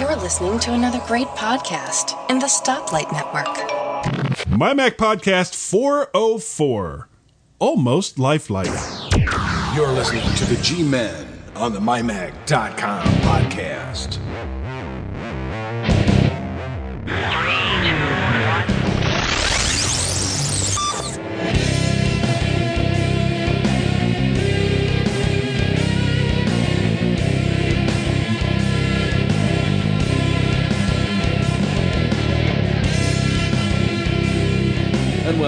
You're listening to another great podcast in the Stoplight Network. My Mac Podcast 404. Almost lifelike. You're listening to the G Men on the MyMac.com podcast.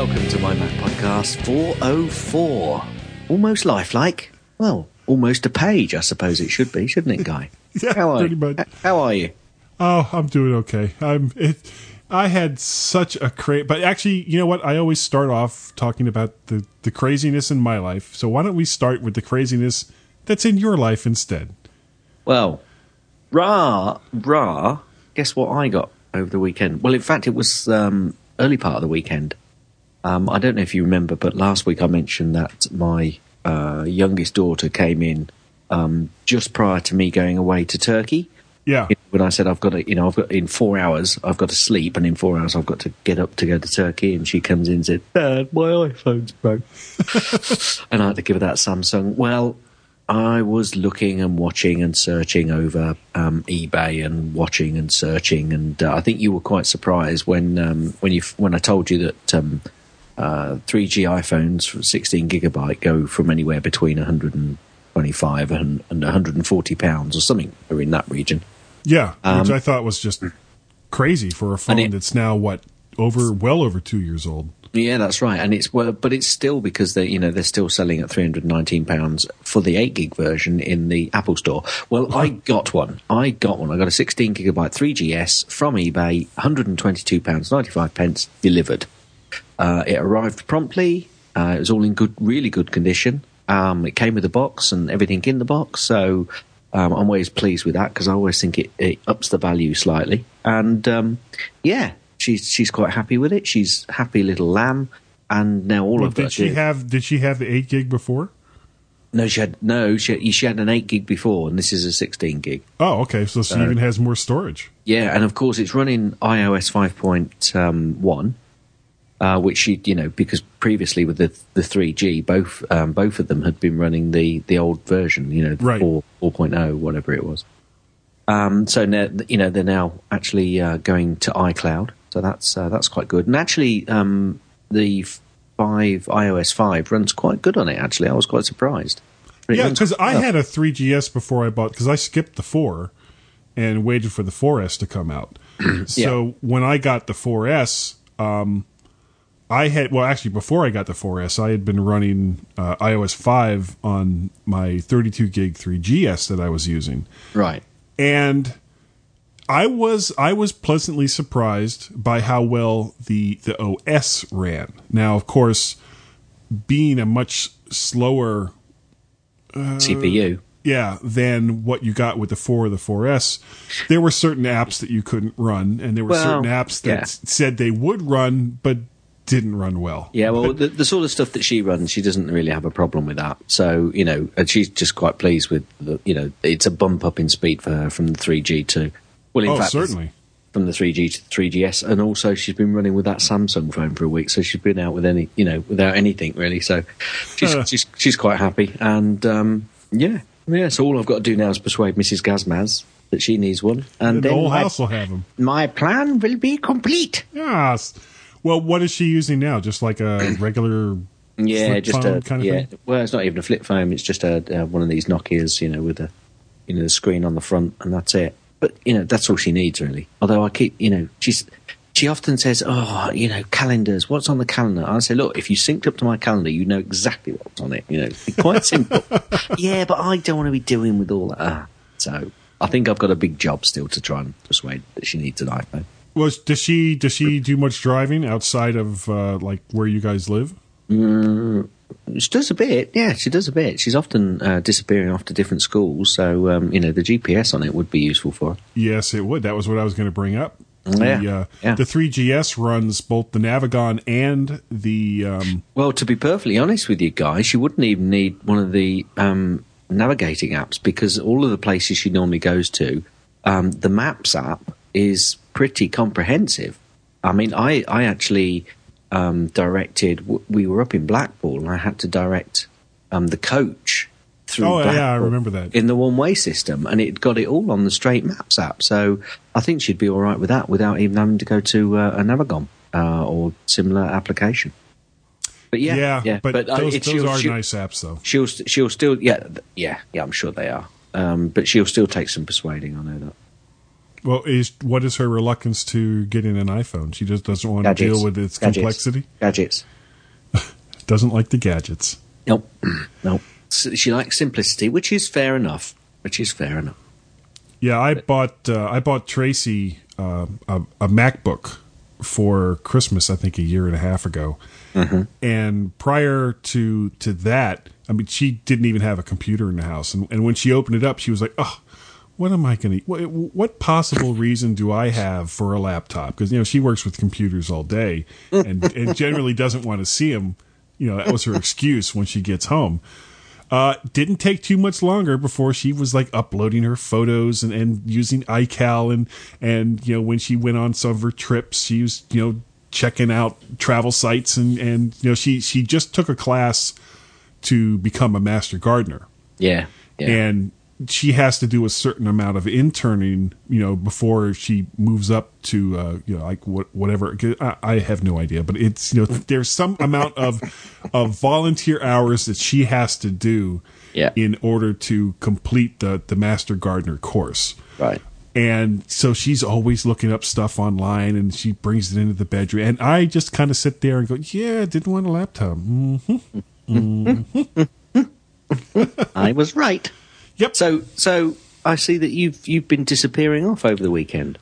Welcome to my Mac podcast 404. Almost lifelike. Well, almost a page, I suppose it should be, shouldn't it, Guy? Yeah, how are pretty you? much. How are you? Oh, I'm doing okay. I'm it I had such a cra but actually, you know what? I always start off talking about the the craziness in my life. So why don't we start with the craziness that's in your life instead? Well, rah, rah. Guess what I got over the weekend? Well, in fact, it was um, early part of the weekend. Um, I don't know if you remember, but last week I mentioned that my uh, youngest daughter came in um, just prior to me going away to Turkey. Yeah. when I said I've got to, you know, I've got in four hours, I've got to sleep, and in four hours I've got to get up to go to Turkey. And she comes in and said, "Dad, my iPhone's broke," and I had to give her that Samsung. Well, I was looking and watching and searching over um, eBay and watching and searching, and uh, I think you were quite surprised when um, when you when I told you that. Um, uh, 3G iPhones for 16 gigabyte go from anywhere between 125 and, and 140 pounds or something, or in that region. Yeah, Um, which I thought was just crazy for a phone it- that's now what over well over 2 years old. Yeah, that's right, and it's well, but it's still because they, you know, they're still selling at three hundred nineteen pounds for the eight gig version in the Apple Store. Well, I got one. I got one. I got a sixteen gigabyte three GS from eBay, one hundred and twenty two pounds ninety five pence delivered. Uh, it arrived promptly. Uh, it was all in good, really good condition. Um, it came with a box and everything in the box, so um, I'm always pleased with that because I always think it, it ups the value slightly. And um, yeah, she's she's quite happy with it. She's happy little lamb. And now all Well, of that. did she have did she have the 8 gig before? No, she had no. She she had an eight gig before, and this is a sixteen gig. Oh, okay. So she even has more storage. Yeah, and of course it's running iOS 5.1, uh, which she, you know, because previously with the the 3G, both um, both of them had been running the the old version, you know, the Right. 4 4.0, whatever it was. Um, so now, you know, they're now actually uh, going to iCloud, so that's uh, that's quite good. And actually, um, the five iOS 5 runs quite good on it. Actually, I was quite surprised. It Yeah, because I had a 3GS before I bought because I skipped the four and waited for the 4S to come out. so when I got the 4S, um, I had well actually before I got the 4S, I had been running uh, iOS 5 on my 32 gig 3GS that I was using, right. and I was I was pleasantly surprised by how well the the OS ran. Now, of course, being a much slower CPU. yeah, than what you got with the 4 or the 4S. There were certain apps that you couldn't run, and there were Well, certain apps that yeah. said they would run, but didn't run well. Yeah, well, the, the sort of stuff that she runs, she doesn't really have a problem with that. So, you know, and she's just quite pleased with, the, you know, it's a bump up in speed for her from the 3G to, well, in oh, fact, certainly. from the 3G to the 3GS. And also, she's been running with that Samsung phone for a week. So she's been out with any, you know, without anything really. So she's, Uh. she's, she's quite happy. And, um, yeah, yeah. So all I've got to do now is persuade Mrs. Gazmaz that she needs one. And, And the then whole my, house will have them. my plan will be complete. Yes. Well, what is she using now? Just like a regular Yeah, flip just phone a kind of yeah. thing? Well, it's not even a flip phone. It's just a uh, one of these Nokia's, you know, with a you know the screen on the front, and that's it. But you know, that's all she needs really. Although I keep, you know, she's she often says, "Oh, you know, calendars. What's on the calendar?" I say, "Look, if you synced up to my calendar, you know exactly what's on it. You know, it's quite simple." yeah, but I don't want to be doing with all that. So I think I've got a big job still to try and persuade that she needs an iPhone. Well, does she does she do much driving outside of uh, like where you guys live? She does a bit, yeah. She does a bit. She's often uh, disappearing off to different schools, so um, you know the GPS on it would be useful for her. Yes, it would. That was what I was going to bring up. Yeah, The, uh, yeah. the 3GS runs both the Navigon and the. Um, Well, to be perfectly honest with you guys, she wouldn't even need one of the um, navigating apps because all of the places she normally goes to um, the Maps app is pretty comprehensive. I mean, I I actually um, directed. We were up in Blackpool, and I had to direct um, the coach through. Oh, yeah, I Blackpool remember that. in the one way system, and it got it all on the Straight Maps app. So I think she'd be all right with that without even having to go to uh, a Navigon uh, or similar application. But yeah, Yeah, yeah, but, uh, those, it- those are she'll- nice apps, though. She'll she'll still yeah yeah yeah I'm sure they are. Um, but she'll still take some persuading. I know that. Well, is what is her reluctance to getting an iPhone? She just doesn't want to deal with its Gadgets. complexity. Gadgets. Doesn't like the gadgets. Nope. nope. She likes simplicity, which is fair enough. Which is fair enough. Yeah, I bought uh, I bought Tracy uh, a, a MacBook for Christmas. I think a year and a half ago. And prior to to that, I mean, she didn't even have a computer in the house. And, and when she opened it up, she was like, "Oh, what am I going to? What, what possible reason do I have for a laptop? Because you know she works with computers all day, and and generally doesn't want to see them. You know, that was her excuse when she gets home. Uh, didn't take too much longer before she was like uploading her photos and, and using iCal and and you know when she went on some of her trips, she was you know checking out travel sites and and you know she she just took a class to become a master gardener Yeah. Yeah. and she has to do a certain amount of interning, you know, before she moves up to, uh, you know, like what, whatever. I, I have no idea, but it's you know, there's some amount of of volunteer hours that she has to do Yeah. in order to complete the the master gardener course. right. And so she's always looking up stuff online, and she brings it into the bedroom. And I just kind of sit there and go, "Yeah, I didn't want a laptop." hmm I was right. Yep. So so I see that you've you've been disappearing off over the weekend.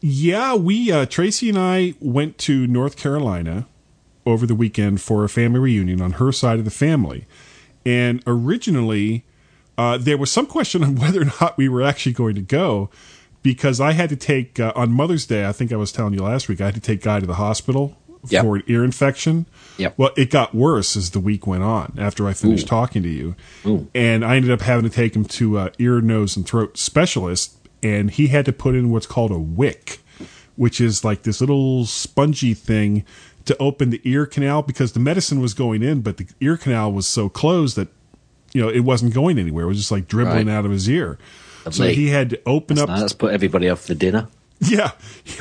Yeah, we uh, Tracy and I went to North Carolina over the weekend for a family reunion on her side of the family, and originally uh, there was some question on whether or not we were actually going to go because I had to take uh, on Mother's Day. I think I was telling you last week I had to take Guy to the hospital Yep. for an ear infection. Yep. Well, it got worse as the week went on after I finished talking to you, and I ended up having to take him to a ear, nose, and throat specialist, and he had to put in what's called a wick, which is like this little spongy thing to open the ear canal because the medicine was going in, but the ear canal was so closed that you know it wasn't going anywhere. It was just like dribbling Right. out of his ear. So he had to open up. Now, let's put everybody off for dinner. Yeah.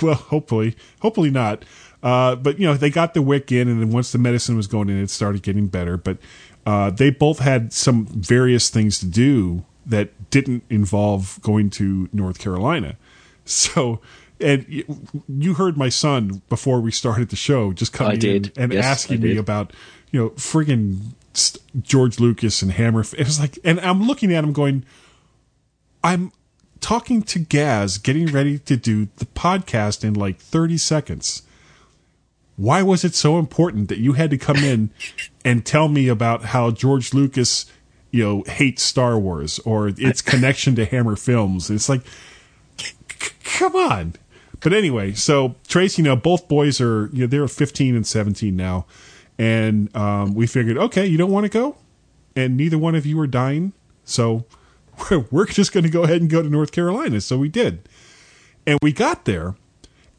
Well, hopefully, hopefully not. Uh, but you know, they got the wick in, and then once the medicine was going in, it started getting better. But uh, they both had some various things to do that didn't involve going to North Carolina. So, and you heard my son before we started the show just coming in and Yes, asking me about you know friggin' George Lucas and Hammer. It was like, and I'm looking at him going, I'm talking to Gaz, getting ready to do the podcast in like 30 seconds. Why was it so important that you had to come in and tell me about how George Lucas, you know, hates Star Wars or its connection to Hammer Films? It's like, c- come on. But anyway, so Tracy, you know, both boys are, you know, they're 15 and 17 now. And um, we figured, okay, you don't want to go? And neither one of you are dying. So we're, we're just going to go ahead and go to North Carolina. So we did. And we got there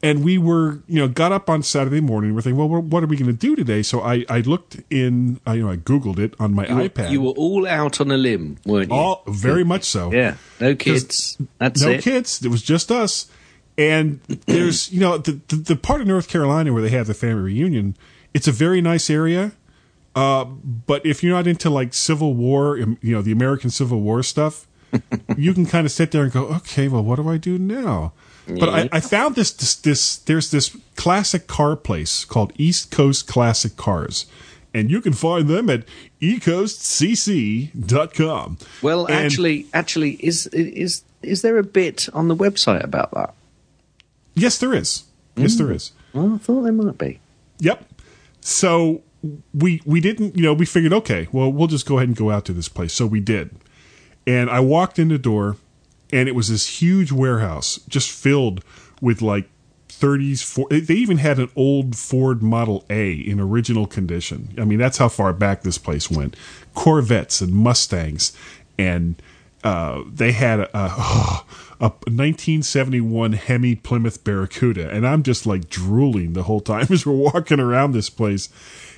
and we were, you know, got up on Saturday morning. We're thinking, well, what are we going to do today? So I, I looked in, I, you know, I Googled it on my You were, iPad. you were all out on a limb, weren't you? all very much so. yeah. No kids. That's no it. kids. It was just us. And there's, you know, the, the the part of North Carolina where they have the family reunion. It's a very nice area. Uh, but if you're not into like Civil War, um, you know, the American Civil War stuff, you can kind of sit there and go, okay, well, what do I do now? But I, I found this, this this there's this classic car place called East Coast Classic Cars. And you can find them at ecoastcc.com. Well, And- actually, actually, is is is there a bit on the website about that? Yes, there is. Yes, there mm. is. Well, I thought there might be. Yep. So we we didn't, you know, we figured, okay, well, we'll just go ahead and go out to this place. So we did. And I walked in the door, and it was this huge warehouse just filled with like 30s. For, they even had an old Ford Model A in original condition. I mean, that's how far back this place went. Corvettes and Mustangs, and uh, they had a, a, a 1971 Hemi Plymouth Barracuda, and I'm just like drooling the whole time as we're walking around this place.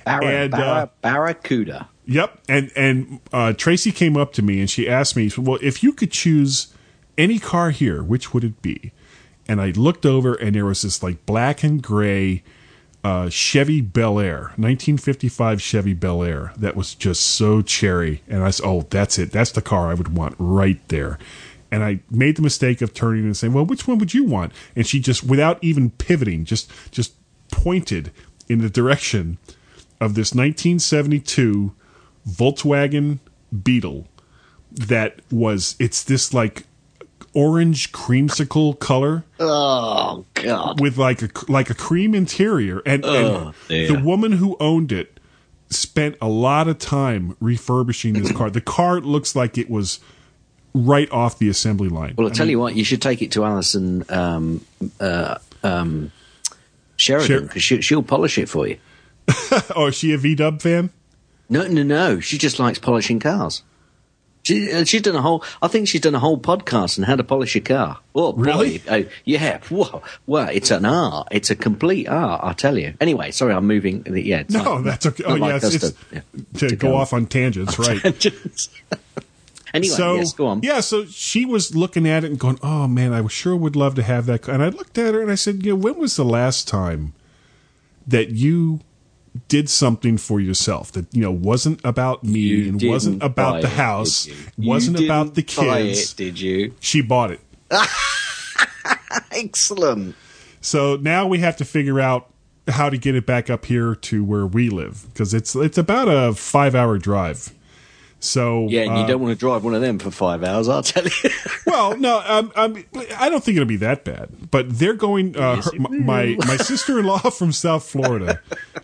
Barra, and, uh, Barracuda. Yep, and and uh, Tracy came up to me and she asked me, "Well, if you could choose any car here, which would it be?" And I looked over, and there was this like black and gray uh, Chevy Bel Air, 1955 Chevy Bel Air, that was just so cherry. And I said, "Oh, that's it. That's the car I would want right there." And I made the mistake of turning and saying, "Well, which one would you want?" And she just, without even pivoting, just just pointed in the direction of this 1972 Volkswagen Beetle that was it's this like orange creamsicle color Oh God! with like a like a cream interior and, Oh, and the woman who owned it spent a lot of time refurbishing this car. The car looks like it was right off the assembly line. Well, I'll tell you what. You should take it to Allison um, uh, um, Sheridan because she, she'll polish it for you. oh, is she a V Dub fan? No, no, no. She just likes polishing cars. She, uh, she's done a whole. I think she's done a whole podcast on how to polish a car. Oh, boy. Really? Oh, yeah. Whoa. Well, it's an art. It's a complete art. I tell you. Anyway, sorry, I'm moving. Yeah. No, that's okay. Oh, yeah, like it's, it's to- yeah, to, to go go. off on tangents, right? anyway, so yes, go on. yeah, so she was looking at it and going, "Oh man, I sure would love to have that." And I looked at her and I said, "You know, when was the last time that you did something for yourself that you know wasn't about me You and wasn't about the house, you? wasn't about the kids?" it, did you? She bought it. Excellent. So now we have to figure out how to get it back up here to where we live because it's it's about a five hour drive. So Yeah, and you uh, don't want to drive one of them for five hours. I'll tell you. Well, no, um, um, I don't think it'll be that bad. But they're going. Uh, Yes, her, my my sister in law from South Florida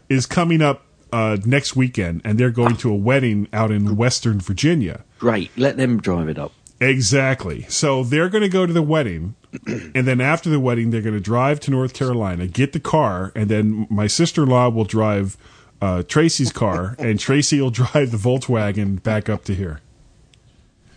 is coming up uh, next weekend, and they're going to a wedding out in Western Virginia. Great. Let them drive it up. Exactly. So they're going to go to the wedding, and then after the wedding, they're going to drive to North Carolina, get the car, and then my sister in law will drive uh, Tracy's car, and Tracy will drive the Volkswagen back up to here.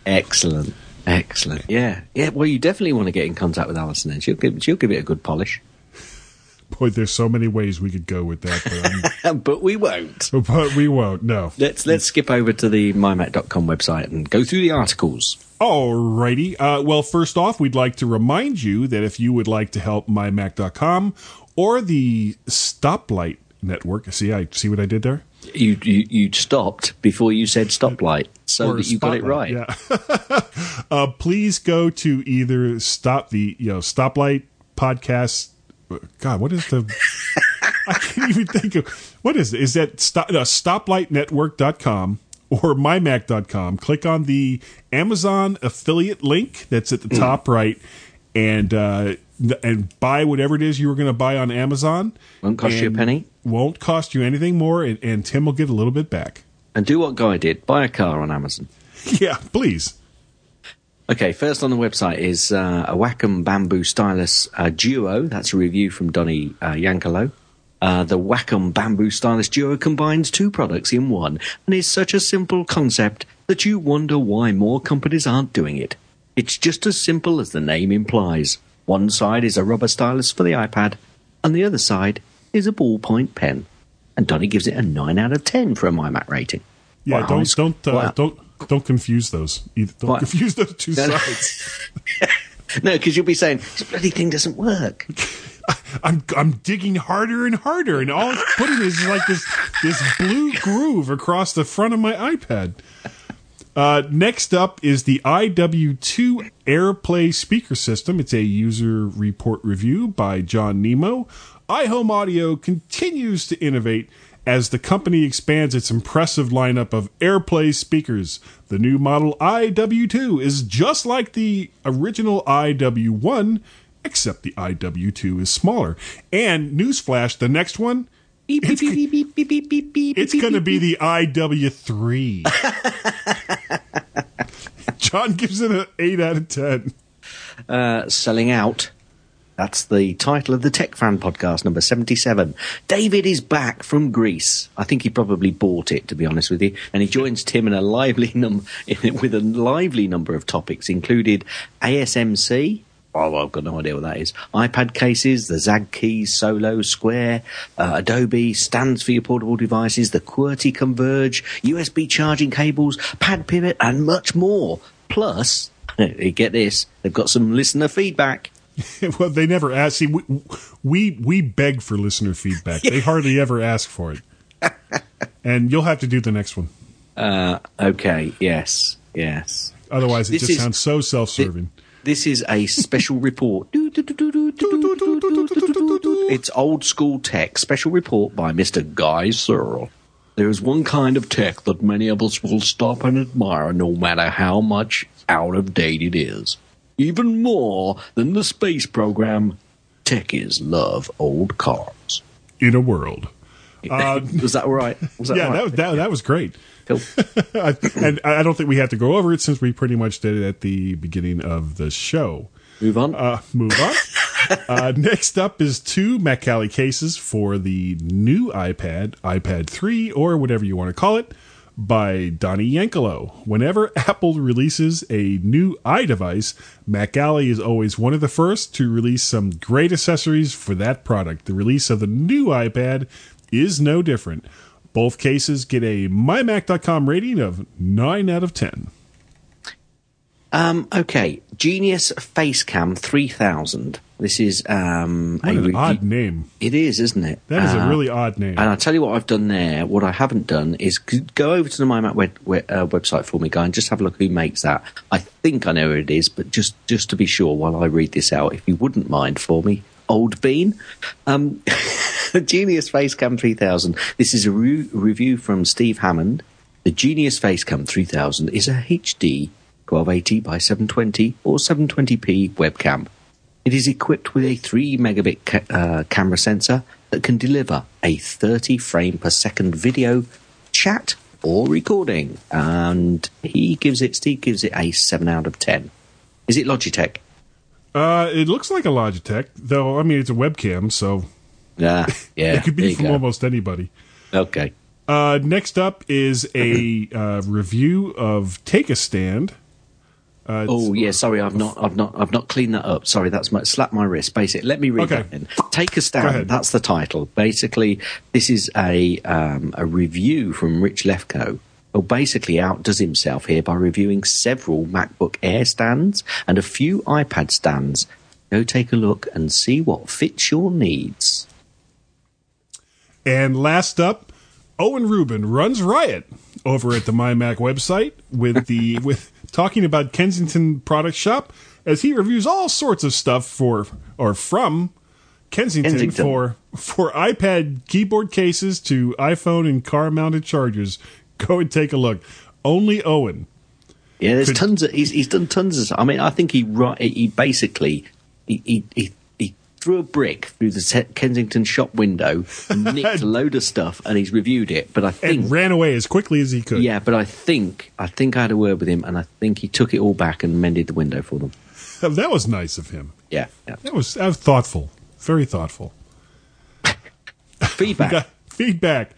Excellent. Excellent. Yeah. Yeah. Well, you definitely want to get in contact with Allison then. She'll give, she'll give it a good polish. Boy, there's so many ways we could go with that, but, but we won't. but we won't. No. Let's let's skip over to the mymac.com website and go through the articles. Alrighty. Uh, well, first off, we'd like to remind you that if you would like to help mymac.com or the Stoplight Network, see, I see what I did there. You you, you stopped before you said stoplight, so that you got it right. Yeah. uh, please go to either stop the you know Stoplight podcast. God, what is the? I can't even think of what is it. Is that stop, no, stoplightnetwork.com or mymac.com? Click on the Amazon affiliate link that's at the Mm. top right, and uh, and buy whatever it is you were going to buy on Amazon. Won't cost you a penny. Won't cost you anything more, and, and Tim will get a little bit back. And do what Guy did: buy a car on Amazon. Yeah, please. Okay, first on the website is uh, a Wacom Bamboo Stylus uh, Duo. That's a review from Donny uh, Yankelo. Uh, the Wacom Bamboo Stylus Duo combines two products in one and is such a simple concept that you wonder why more companies aren't doing it. It's just as simple as the name implies. One side is a rubber stylus for the iPad, and the other side is a ballpoint pen. And Donny gives it a 9 out of 10 for a MyMac rating. Yeah, don't don't uh, don't don't confuse those. Either, don't What? confuse those two No, no. sides. No, because you'll be saying, this bloody thing doesn't work. I'm I'm digging harder and harder, and all it's putting is like this this blue groove across the front of my iPad. Uh, next up is the IW2 AirPlay speaker system. It's a user report review by John Nemo. iHome Audio continues to innovate as the company expands its impressive lineup of AirPlay speakers. The new model IW2 is just like the original IW1, except the IW2 is smaller. And newsflash, the next one, Beep, beep, beep, beep, beep, beep, beep, beep, it's going to be the IW3. John gives it an 8 out of 10. uh, selling out. That's the title of the Tech Fan podcast, number 77. David is back from Greece. I think he probably bought it, to be honest with you. And he joins Tim in a lively num- with a lively number of topics, included ASMC, Oh, I've got no idea what that is. iPad cases, the ZAGGkeys, Solo, Square, uh, Adobe, stands for your portable devices, the QWERTY Converge, USB charging cables, Pad Pivot, and much more. Plus, get this, they've got some listener feedback. well, they never ask. See, we we, we beg for listener feedback. They hardly ever ask for it. and you'll have to do the next one. Uh, okay, yes, yes. Otherwise, it This just is- sounds so self-serving. This is a special report. It's old school tech. Special report by Mr. Guy Searle. There is one kind of tech that many of us will stop and admire no matter how much out of date it is. Even more than the space program, techies love old cars. In a world. was that right? Was that yeah, that, right? was- that that was great. Cool. And I don't think we have to go over it since we pretty much did it at the beginning of the show. Move on. Uh, move on. uh, next up is two Macally cases for the new iPad, iPad 3, or whatever you want to call it, by Donnie Yankelo. Whenever Apple releases a new iDevice, Macally is always one of the first to release some great accessories for that product. The release of the new iPad is no different. Both cases get a mymac.com rating of 9 out of 10. Um, okay, Genius Facecam 3000. This is um, What a an odd name. It is, isn't it? That is a Uh, really odd name. And I'll tell you what I've done there. What I haven't done is go over to the MyMac web, web, uh, website for me, guy, and just have a look who makes that. I think I know who it is, but just just to be sure, while I read this out, if you wouldn't mind for me, old bean. Um, Genius Facecam 3000. This is a re- review from Steve Hammond. The Genius Facecam 3000 is a HD 1280 by 720 or 720p webcam. It is equipped with a 3 megabit ca- uh, camera sensor that can deliver a 30 frame per second video, chat, or recording. And he gives it, Steve gives it a 7 out of 10. Is it Logitech? Uh, it looks like a Logitech, though. I mean, it's a webcam, so Yeah, yeah. it could be from go. almost anybody. Okay. Uh, next up is a uh, review of Take a Stand. Uh, Oh yeah, sorry, I've not, I've not, I've not cleaned that up. Sorry, that's my slap my wrist. Basically, let me read Okay. that. In. Take a stand. That's the title. Basically, this is a um, a review from Rich Lefko. Who basically outdoes himself here by reviewing several MacBook Air stands and a few iPad stands. Go take a look and see what fits your needs. And last up, Owen Rubin runs riot over at the MyMac website with the with talking about Kensington Product Shop as he reviews all sorts of stuff for or from Kensington, Kensington. for for iPad keyboard cases to iPhone and car mounted chargers. Go and take a look. Only Owen. Yeah, there's Could- tons of. He's, he's done tons of. I mean, I think he he basically he, he, he threw a brick through the Kensington shop window, nicked a load of stuff, and he's reviewed it. But I think, And ran away as quickly as he could. yeah, but I think I think I had a word with him, and I think he took it all back and mended the window for them. That was nice of him. Yeah, yeah. That was, that was thoughtful. Very thoughtful. Feedback. feedback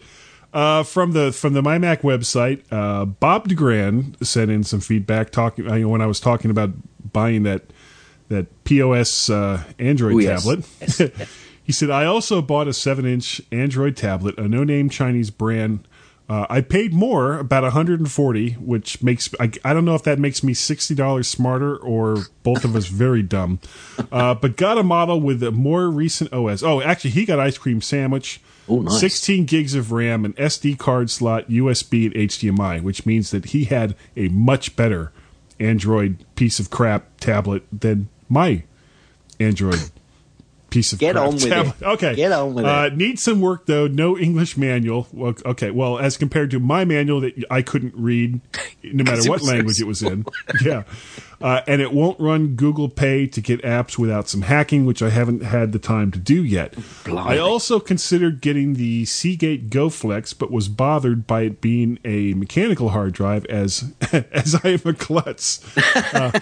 uh, from the from the MyMac website. Uh, Bob DeGran sent in some feedback talking uh, when I was talking about buying that that POS uh, Android Oh, yes. tablet. Yes, yes. he said, "I also bought a seven inch Android tablet, a no name Chinese brand." Uh, I paid more, about 140, which makes I, I don't know if that makes me sixty dollars smarter or both of us very dumb. Uh, but got a model with a more recent OS. Oh, actually, he got ice cream sandwich, Oh, nice. 16 gigs of RAM, an SD card slot, USB, and HDMI, which means that he had a much better Android piece of crap tablet than my Android piece of Get crap on with tablet. it. Okay, Get on with uh, it. Needs some work though. No English manual. Well, okay, well, as compared to my manual that I couldn't read, no matter what so language it was in. yeah, uh, and it won't run Google Play to get apps without some hacking, which I haven't had the time to do yet. Blimey. I also considered getting the Seagate GoFlex, but was bothered by it being a mechanical hard drive, as as I am a klutz. Uh,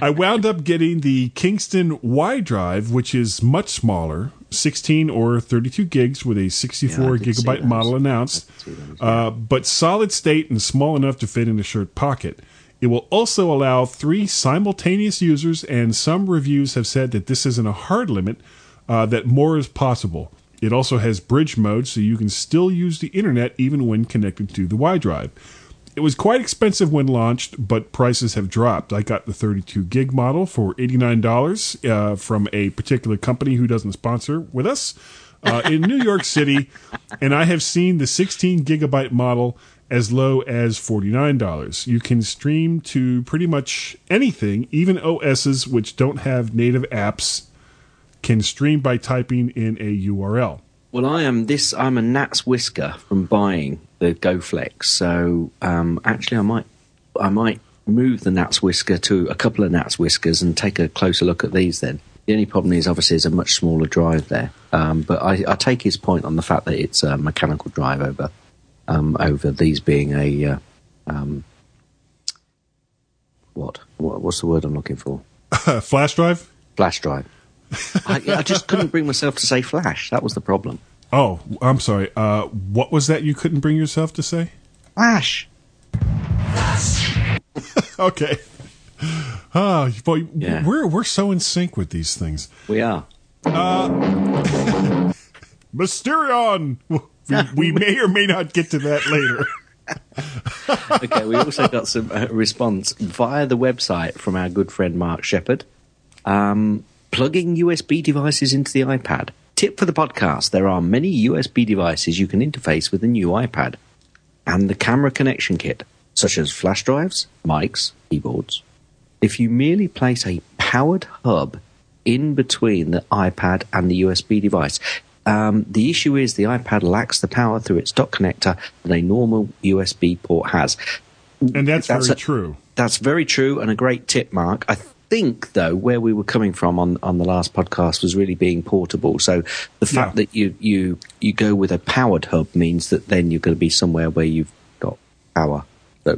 I wound up getting the Kingston Wi-Drive, which is much smaller, 16 or 32 gigs with a 64 Yeah, I did see gigabyte model announced, I did see those, uh, but solid state and small enough to fit in a shirt pocket. It will also allow three simultaneous users, and some reviews have said that this isn't a hard limit, uh, that more is possible. It also has bridge mode, so you can still use the internet even when connected to the Wi-Drive. It was quite expensive when launched, but prices have dropped. I got the 32 gig model for $89 uh, from a particular company who doesn't sponsor with us uh, in New York City, and I have seen the 16 gigabyte model as low as $49. You can stream to pretty much anything, even OSs which don't have native apps can stream by typing in a URL. Well, I am this. I'm a gnat's whisker from buying the GoFlex. So um, actually, I might, I might move the gnat's whisker to a couple of gnat's whiskers and take a closer look at these. Then the only problem is obviously there's a much smaller drive there. Um, but I, I, take his point on the fact that it's a mechanical drive over um, over these being a uh, um, what? what? What's the word I'm looking for? Flash drive. Flash drive. I, I, just couldn't bring myself to say flash. That was the problem. Oh, I'm sorry. Uh, what was that you couldn't bring yourself to say? Flash. okay. Ah, boy, Yeah. we're we're so in sync with these things. We are. Uh, Mysterion. We, we may or may not get to that later. Okay, we also got some uh, response via the website from our good friend Mark Shepard. Um, plugging USB devices into the iPad. Tip for the podcast there are many USB devices you can interface with the new iPad and the camera connection kit, such as flash drives, mics, keyboards. If you merely place a powered hub in between the iPad and the USB device, um, the issue is the iPad lacks the power through its dock connector that a normal USB port has. And that's, That's very a- true. That's very true and a great tip, Mark. I think, though, where we were coming from on, on the last podcast was really being portable. So the fact Yeah. that you, you, you go with a powered hub means that then you're going to be somewhere where you've got power.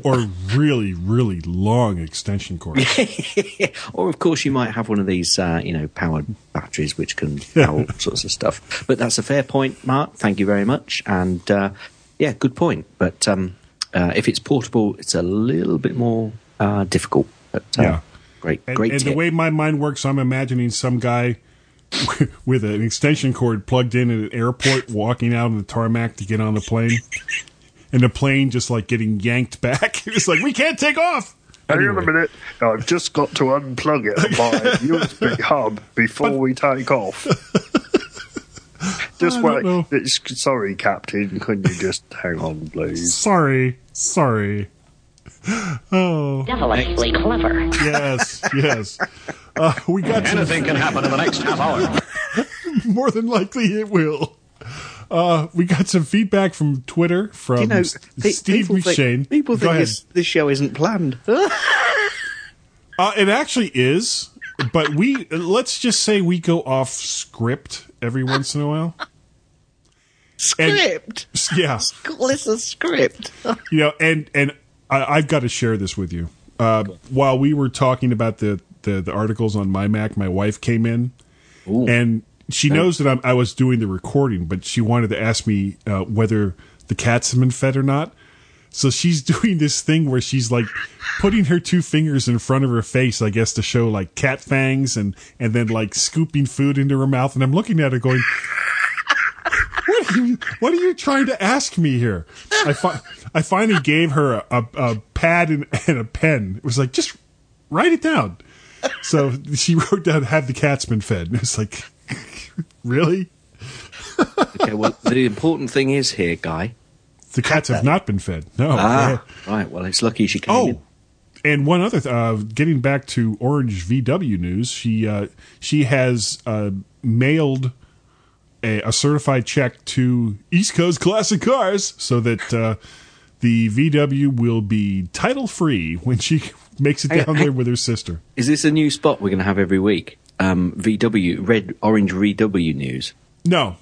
Or really, really long extension cords. or of course you might have one of these, uh, you know, powered batteries which can power all sorts of stuff. But that's a fair point, Mark. Thank you very much. And uh, yeah, good point. But um, uh, if it's portable, it's a little bit more uh, difficult. But uh, Yeah. great, And, great and tip. the way my mind works, I'm imagining some guy with an extension cord plugged in at an airport walking out on the tarmac to get on the plane. And the plane just like getting yanked back. It's like, we can't take off. Hang Anyway. on a minute. I've just got to unplug it on my USB hub before we take off. Just I wait. It's, sorry, Captain. Can you just hang on, please? Sorry. Sorry. Oh, devilishly clever. yes, yes. Uh, we got some Anything can happen in the next half hour. more than likely it will. Uh, we got some feedback from Twitter from you know, S- pe- Steve people McShane. think, people Go think this, this show isn't planned. Uh, it actually is, but we let's just say we go off script every once in a while. script. Yeah, Call this a script. you know, and and I, I've got to share this with you. Uh, while we were talking about the, the the articles on my Mac, my wife came in, and she knows that I'm, I was doing the recording, but she wanted to ask me uh, whether the cats have been fed or not. So she's doing this thing where she's like putting her two fingers in front of her face, I guess, to show like cat fangs, and and then like scooping food into her mouth. And I'm looking at her going, "What are you? What are you trying to ask me here?" I fi- I finally gave her a, a, a pad and, and a pen. It was like just write it down. So she wrote down, "Have the cats been fed?" And it's like, really? okay, well, the important thing is here, Guy. The cats have not been fed. No. Ah, right. Well, it's lucky she came Oh, in. and one other, th- uh, getting back to Orange VW news, she uh, she has uh, mailed a, a certified check to East Coast Classic Cars so that uh, the VW will be title free when she makes it down hey. there with her sister. Is this a new spot we're going to have every week? Um, VW, Red Orange VW news. No.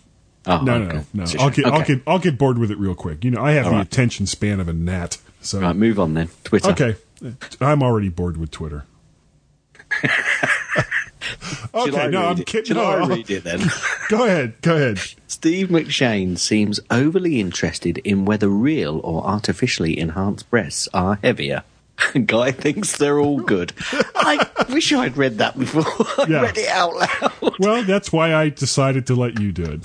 Oh, no, okay. no, no, no. I'll get, I'll get, I'll get bored with it real quick. You know, I have All the right. attention span of a gnat. So Right, move on then. Twitter. Okay. I'm already bored with Twitter. Okay, no, I'm it? kidding. Shall No, I I'll- read it then? Go ahead. Go ahead. Steve McShane seems overly interested in whether real or artificially enhanced breasts are heavier. Guy thinks they're all good. I wish I'd read that before I Yeah. read it out loud. Well, that's why I decided to let you do it.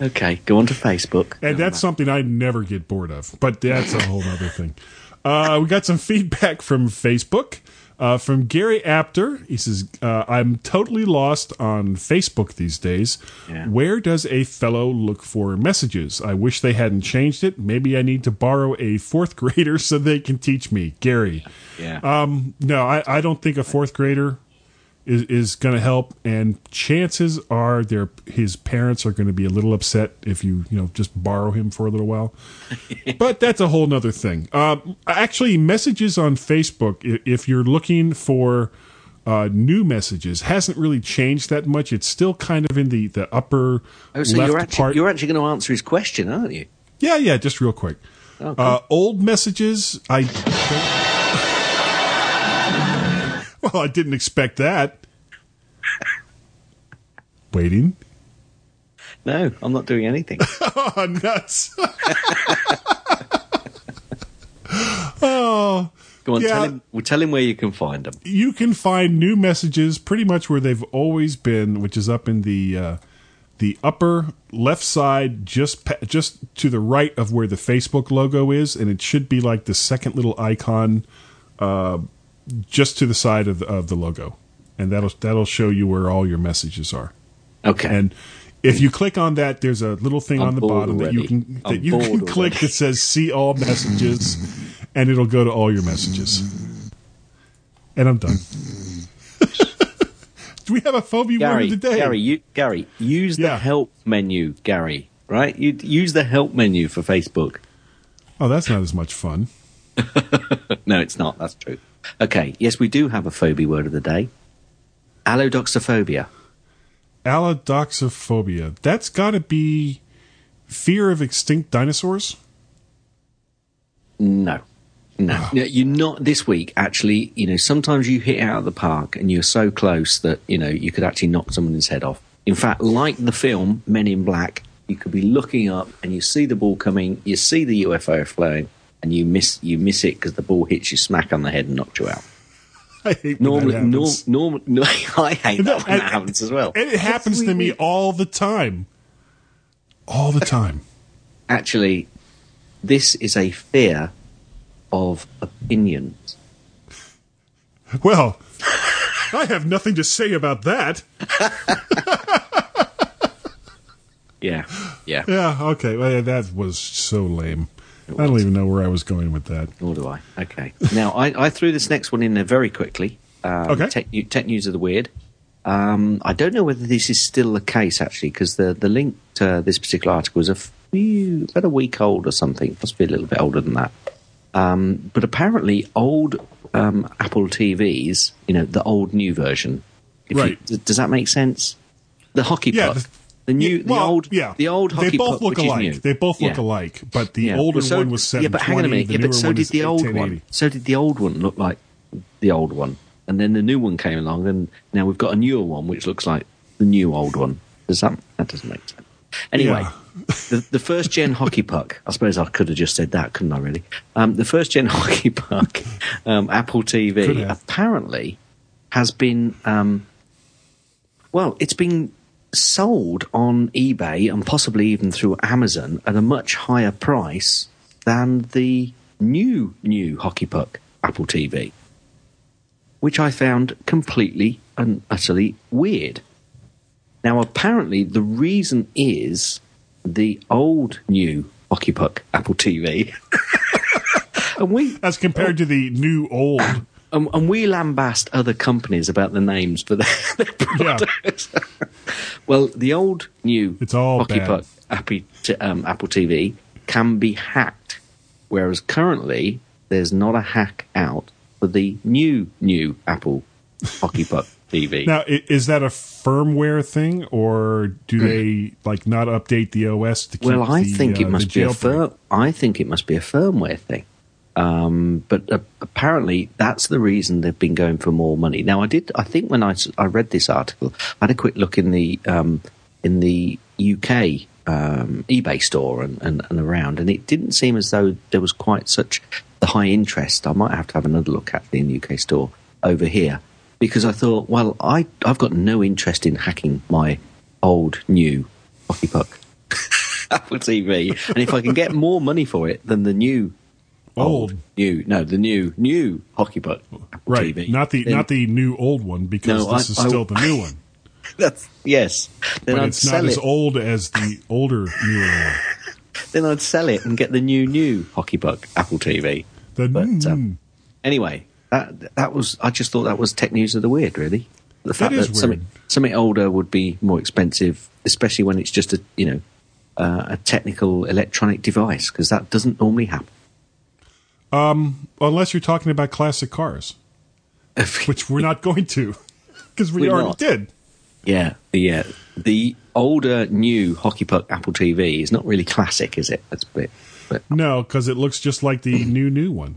Okay, go on to Facebook. And that's something I never get bored of, but that's a whole other thing. Uh, we got some feedback from Facebook. Uh, from Gary Apter, he says, uh, "I'm totally lost on Facebook these days. Yeah. Where does a fellow look for messages? I wish they hadn't changed it. Maybe I need to borrow a fourth grader so they can teach me." Gary, Yeah. um, no, I, I don't think a fourth grader is, is going to help, and chances are their his parents are going to be a little upset if you you know just borrow him for a little while. but that's a whole nother thing. Um, actually, messages on Facebook, if you're looking for uh, new messages, hasn't really changed that much. It's still kind of in the the upper oh, so left you're actually, part. you're actually going to answer his question, aren't you? Yeah, yeah, just real quick. Okay. Uh, old messages, I. well, I didn't expect that. Waiting. No, I'm not doing anything. Oh, nuts. oh, Go on, Yeah. tell him. Well, tell him where you can find them. you can find new messages pretty much where they've always been, which is up in the uh, the upper left side, just just to the right of where the Facebook logo is, and it should be like the second little icon, uh, just to the side of the, of the logo, and that'll that'll show you where all your messages are. Okay. And if you click on that, there's a little thing I'm on the bottom that you can that I'm you can click that says "See all messages," and it'll go to all your messages. And I'm done. Do we have a phobia Gary, word of the day? Gary, you, Gary, use the Yeah. help menu, Gary. Right? You use the help menu for Facebook. Oh, that's not as much fun. No, it's not. That's true. Okay. Yes, we do have a phobia word of the day. Allodoxophobia. Allodoxophobia. That's got to be fear of extinct dinosaurs. No. No, No, you're not this week. Actually, you know, sometimes you hit it out of the park and you're so close that you know you could actually knock someone's head off. In fact, like the film Men in Black, you could be looking up and you see the ball coming, you see the UFO flying, and you miss you miss it because the ball hits you smack on the head and knocks you out. I hate Normally, that norm, happens. norm, no, I hate that when And- that happens as well. and it happens to me all the time. All the time. Actually, this is a fear of opinions. Well, I have nothing to say about that. Yeah, yeah. Yeah, okay. Well, that was so lame. I don't even know where I was going with that. Nor do I. Okay. Now, I, I threw this next one in there very quickly. Um, Okay. Tech, tech news of the weird. Um, I don't know whether this is still the case actually, because the the link to this particular article is a few about a week old or something. Must be a little bit older than that. Um, but apparently, old um, Apple TVs, you know, the old new version. if Right. d- does that make sense? The hockey Yeah, puck. the- The new, Yeah, well, the old, yeah. the old hockey They both puck, look alike. They both look Yeah. alike, but the Yeah. older Well, so- one was Yeah, but hang on a minute. Yeah, but so did the old one. So did the old one look like the old one, and then the new one came along, and now we've got a newer one which looks like the new old one. Does that that doesn't make sense? Anyway, Yeah. the the first gen hockey puck. I suppose I could have just said that, couldn't I? Really, um, the first gen hockey puck, um, Apple TV apparently has been um, well, it's been sold on eBay and possibly even through Amazon at a much higher price than the new new hockey puck Apple TV, which I found completely and utterly weird. Now, apparently, the reason is the old new hockey puck Apple TV. and we As compared to the new old. And, and we lambast other companies about the names for their, their Yeah. products. well, the old new It's all hockey bad. puck Apple, t- um, Apple TV can be hacked, whereas currently there's not a hack out for the new new Apple hockey puck TV. Now, is that a firmware thing, or do they like not update the OS to keep Well, I the, think uh, it must be a fir- I think it must be a firmware thing. Um, but uh, apparently, that's the reason they've been going for more money. Now, I did. I think when I, I read this article, I had a quick look in the um, in the UK um, eBay store and, and, and around, and it didn't seem as though there was quite such the high interest, I might have to have another look at the UK store over here because I thought, well, I I've got no interest in hacking my old new hockey puck Apple TV, and if I can get more money for it than the new Old. new no the new new hockey puck Right. TV, Not the then not the new old one because No, this I- is I- still the new one. that's yes. Then But I'd it's not sell as old as the older newer one. Then I'd sell it and get the new new hockey puck Apple TV. The But, mm, um, Anyway, that that was I just thought that was tech news of the weird, really. The fact that something, something older would be more expensive, especially when it's just a you know uh, a technical electronic device, because that doesn't normally happen. Unless you're talking about classic cars, which we're not going to because we We're already not. did. yeah, the uh, the older new hockey puck Apple TV is not really classic, is it? That's a bit. But No, because it looks just like the new new one.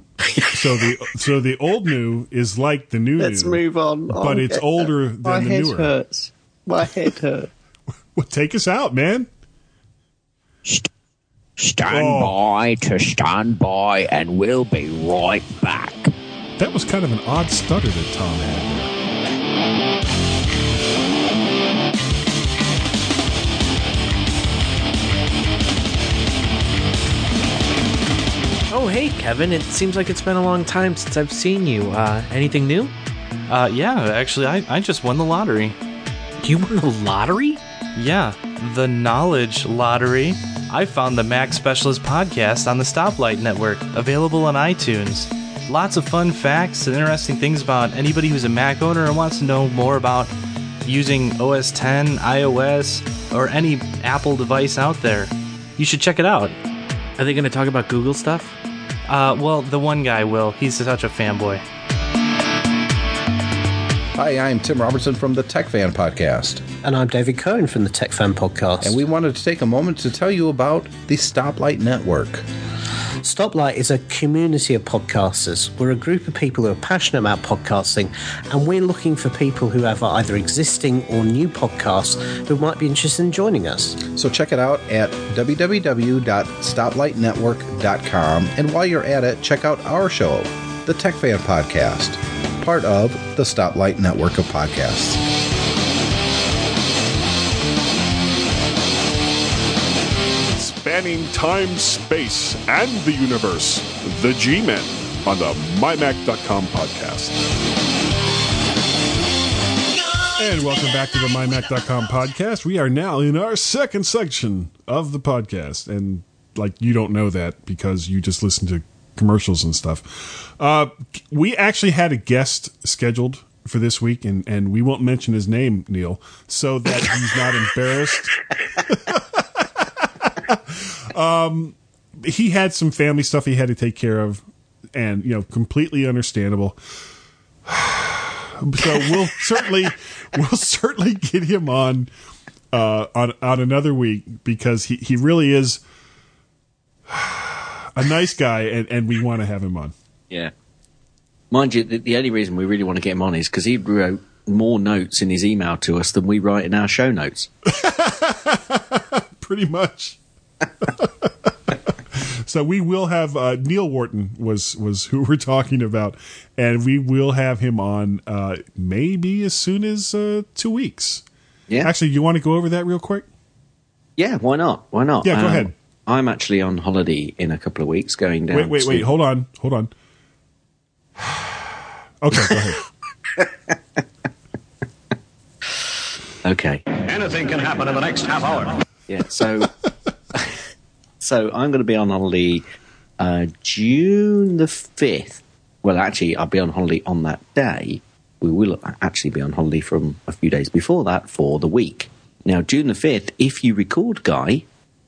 So the so the old new is like the new let's new. move on. But Oh, it's older My than the head newer. hurts. My head hurts. Well, take us out, man. Stand Oh. by to stand by, and we'll be right back. That was kind of an odd stutter that Tom had there. Oh, hey, Kevin. It seems like it's been a long time since I've seen you. Uh, anything new? Uh, yeah, actually, I, I just won the lottery. You won the lottery? Yeah, the Knowledge Lottery. I found the Mac Specialist podcast on the Stoplight Network, available on iTunes. Lots of fun facts and interesting things about anybody who's a Mac owner and wants to know more about using OS 10, iOS, or any Apple device out there. You should check it out. Are they going to talk about Google stuff? Uh, well, the one guy will. He's such a fanboy. Hi, I'm Tim Robertson from the Tech Fan Podcast, And I'm David Cohen from the Tech Fan Podcast. and we wanted to take a moment to tell you about the Stoplight Network. Stoplight is a community of podcasters. We're a group of people who are passionate about podcasting, and we're looking for people who have either existing or new podcasts who might be interested in joining us. So check it out at www.stoplightnetwork.com, and while you're at it, check out our show, the Tech Fan Podcast, part of the Stoplight Network of podcasts. Spanning time, space, and the universe, the G Men on the MyMac.com podcast. And welcome back to the MyMac.com podcast. We are now in our second section of the podcast. And like you don't know that because you just listen to commercials and stuff. Uh, we actually had a guest scheduled for this week, and, and we won't mention his name, Neil, so that he's not embarrassed. um, he had some family stuff he had to take care of, and you know, completely understandable so we'll certainly we'll certainly get him on uh, on on another week because he, he really is a nice guy and, and we want to have him on. Yeah. Mind you, the, the only reason we really want to get him on is because he wrote more notes in his email to us than we write in our show notes. Pretty much. so we will have uh, Neil Wharton was was who we're talking about, and we will have him on uh, maybe as soon as uh, two weeks. Yeah. Actually, you want to go over that real quick? Yeah, why not? Why not? Yeah, go Um, ahead. I'm actually on holiday in a couple of weeks going down. Wait, wait, to- wait. Hold on, hold on. Okay, go ahead. Okay. Anything can happen in the next half hour. Yeah, so so I'm going to be on holiday uh, June the fifth. Well, actually, I'll be on holiday on that day. We will actually be on holiday from a few days before that for the week. Now, June the fifth, if you record, Guy,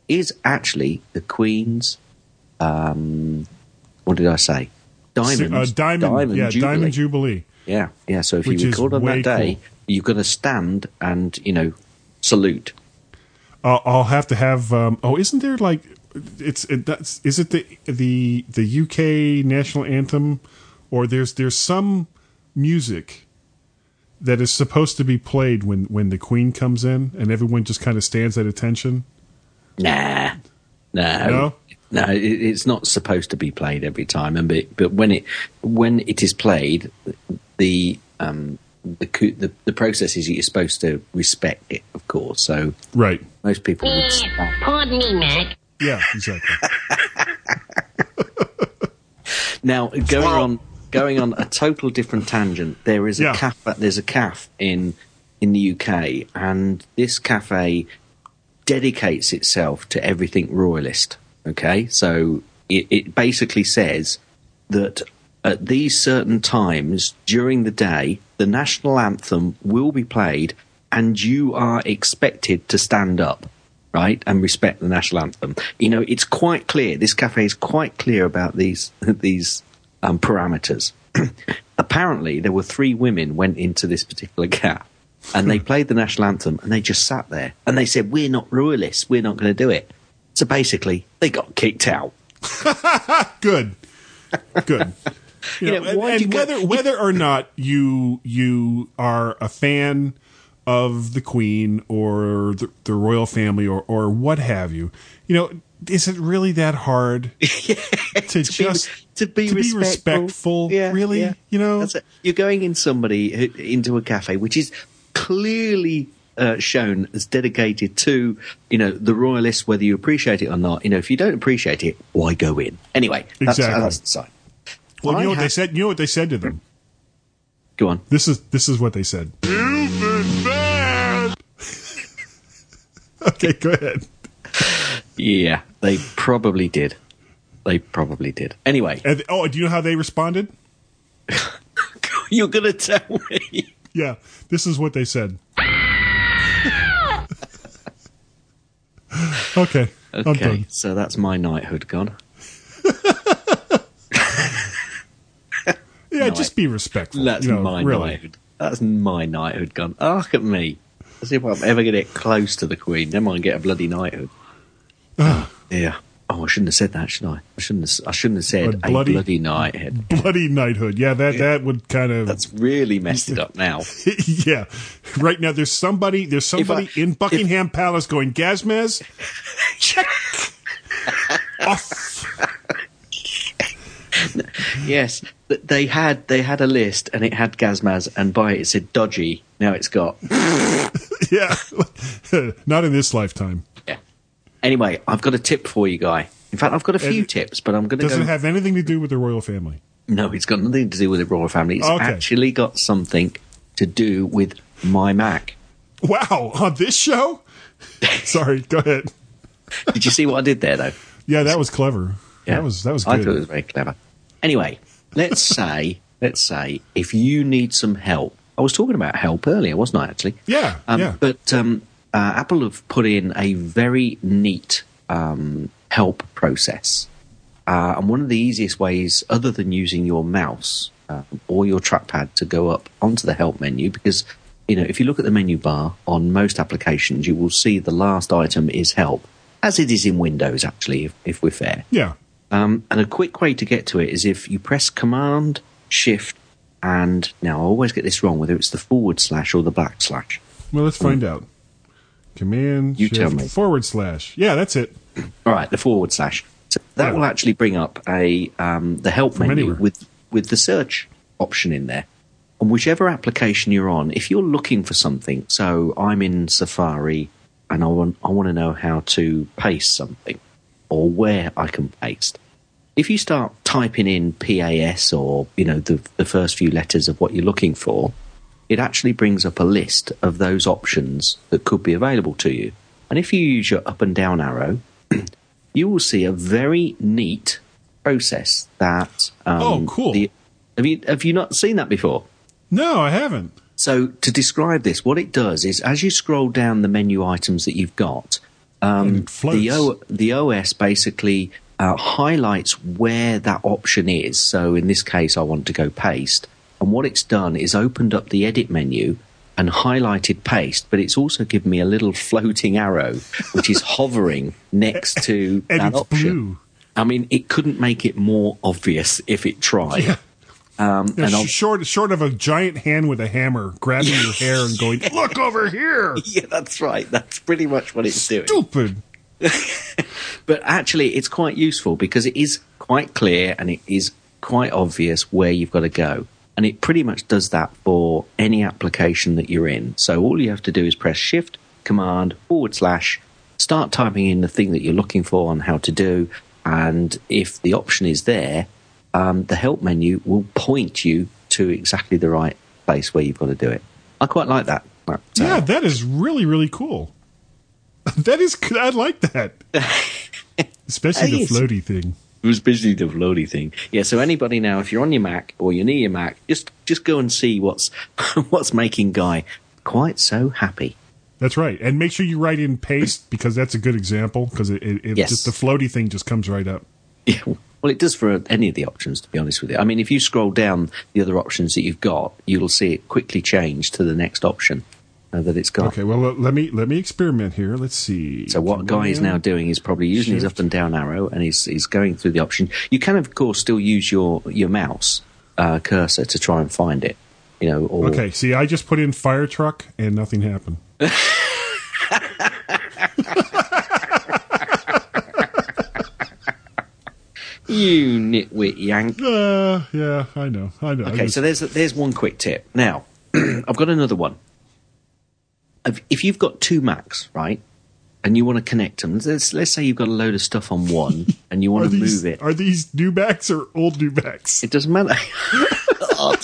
is actually the Queen's. Um, what did I say? Diamond. Uh, diamond, yeah, Jubilee. Diamond Jubilee. Yeah, yeah. So if Which you record on that day, cool. you've got to stand and you know salute. I'll, I'll have to have. Um, oh, isn't there like it's it, that's is it the the the UK national anthem, or there's there's some music that is supposed to be played when when the Queen comes in, and everyone just kind of stands at attention. Nah, no. No? No, it, it's not supposed to be played every time, and but, but when it when it is played, the um, the, the the process is you're supposed to respect it, of course. So Right. most people would. Pardon me, Mac. Yeah, exactly. Now going on going on a total different tangent. There is a Yeah. cafe. There's a cafe in in the UK, and this cafe dedicates itself to everything royalist. Okay, so it, it basically says that at these certain times during the day, the national anthem will be played, and you are expected to stand up, right, and respect the national anthem. You know, it's quite clear. This cafe is quite clear about these these um, parameters. Apparently, there were three women went into this particular cafe. And they hmm. played the national anthem, and they just sat there, and they said, "We're not royalists. We're not going to do it." So basically, they got kicked out. Good. Good. You You know, know, and, and you go- whether whether or not you you are a fan of the Queen or the, the royal family or or what have you, you know, is it really that hard to, just to be respectful. respectful? Yeah, really, yeah. you know. You're going in somebody who, into a cafe which is clearly uh, shown as dedicated to, you know, the royalists, whether you appreciate it or not. You know, if you don't appreciate it, why go in? Anyway, that's, Exactly. that's the side. well, I you know what they said. You know what they said to them. Go on. This is this is what they said. okay, go ahead. Yeah, they probably did. They probably did. Anyway, And, oh, do you know how they responded? you're going to tell me. Yeah, this is what they said. okay, Okay, so that's my knighthood gone. Yeah, No, just be respectful. That's you know, my really. knighthood. That's my knighthood gone. Oh, look at me. As if I'm ever going to get close to the Queen. Never mind, get a bloody knighthood. yeah. Oh, I shouldn't have said that, should I? I shouldn't. Have, I shouldn't have said A a bloody- bloody, knighthood. Bloody knighthood. Yeah, that that would kind of That's really messed it up now. yeah. Right now, there's somebody. There's somebody I- in Buckingham Palace going Gazmaz. Check off. yes, th- they had they had a list and it had Gazmaz and by it it said dodgy. Now it's got Yeah, not in this lifetime. Anyway, I've got a tip for you, guy. In fact, I've got a few It- tips, but I'm going to Doesn't go. have anything to do with the royal family. No, it's got nothing to do with the royal family. It's Okay. actually got something to do with my Mac. Wow, on this show. Sorry, go ahead. Did you see what I did there, though? Yeah, that was clever. Yeah. That was that was I thought it was very clever. Anyway, let's say, let's say, if you need some help, I was talking about help earlier, wasn't I? Actually, Yeah, Um, yeah. But um, uh, Apple have put in a very neat um, help process, uh, and one of the easiest ways, other than using your mouse uh, or your trackpad, to go up onto the help menu, because you know if you look at the menu bar on most applications, you will see the last item is help, as it is in Windows. Actually, if, if we're fair. Yeah. Um, and a quick way to get to it is if you press Command, Shift, and now I always get this wrong, whether it's the forward slash or the backslash. Well, let's find out. Command You tell shift me. forward slash. Yeah, that's it. All right, the forward slash. So that Yeah. will actually bring up a um, the help From menu anywhere. with with the search option in there. On whichever application you're on, if you're looking for something, so I'm in Safari and I want I want to know how to paste something or where I can paste. If you start typing in PAS or you know the the first few letters of what you're looking for, it actually brings up a list of those options that could be available to you. And if you use your up and down arrow, you will see a very neat process that. Um, Oh, cool. the- have you have you not seen that before? No, I haven't. So to describe this, what it does is as you scroll down the menu items that you've got, um, the o- the OS basically uh, highlights where that option is. So in this case, I want to go paste, and what it's done is opened up the edit menu and highlighted paste, but it's also given me a little floating arrow which is hovering next to And that option. blue. I mean, it couldn't make it more obvious if it tried. Yeah. Um, Yeah, and short, short of a giant hand with a hammer grabbing your hair and going, "Look over here, yeah, that's right. That's pretty much what it's doing. stupid." but actually, it's quite useful because it is quite clear and it is quite obvious where you've got to go. And it pretty much does that for any application that you're in. So all you have to do is press Shift, Command, forward slash, start typing in the thing that you're looking for and how to do. And if the option is there, um, the help menu will point you to exactly the right place where you've got to do it. I quite like that. But, uh, Yeah, that is really really cool. That is, I like that, especially the floaty thing. Especially the floaty thing. Yeah. So anybody now, if you're on your Mac or you're near your Mac, just just go and see what's what's making Guy quite so happy. That's right, and make sure you write in paste because that's a good example because it, it, it Yes. just the floaty thing just comes right up. Yeah. Well, it does for any of the options, to be honest with you. I mean, if you scroll down the other options that you've got, you'll see it quickly change to the next option uh, that it's got. Okay, well let- me let me experiment here. Let's see. So what Guy is now doing is probably using his up and down arrow, and he's he's going through the option. You can, of course, still use your your mouse uh, cursor to try and find it. You know, or Okay, see, I just put in fire truck and nothing happened. you nitwit yank. Uh, yeah, I know, I know. Okay, so there's there's one quick tip. Now, I've got another one. If- you've got two Macs, right, and you want to connect them, let's let's say you've got a load of stuff on one and you want to these move it. are these new Macs or old new Macs? It doesn't matter.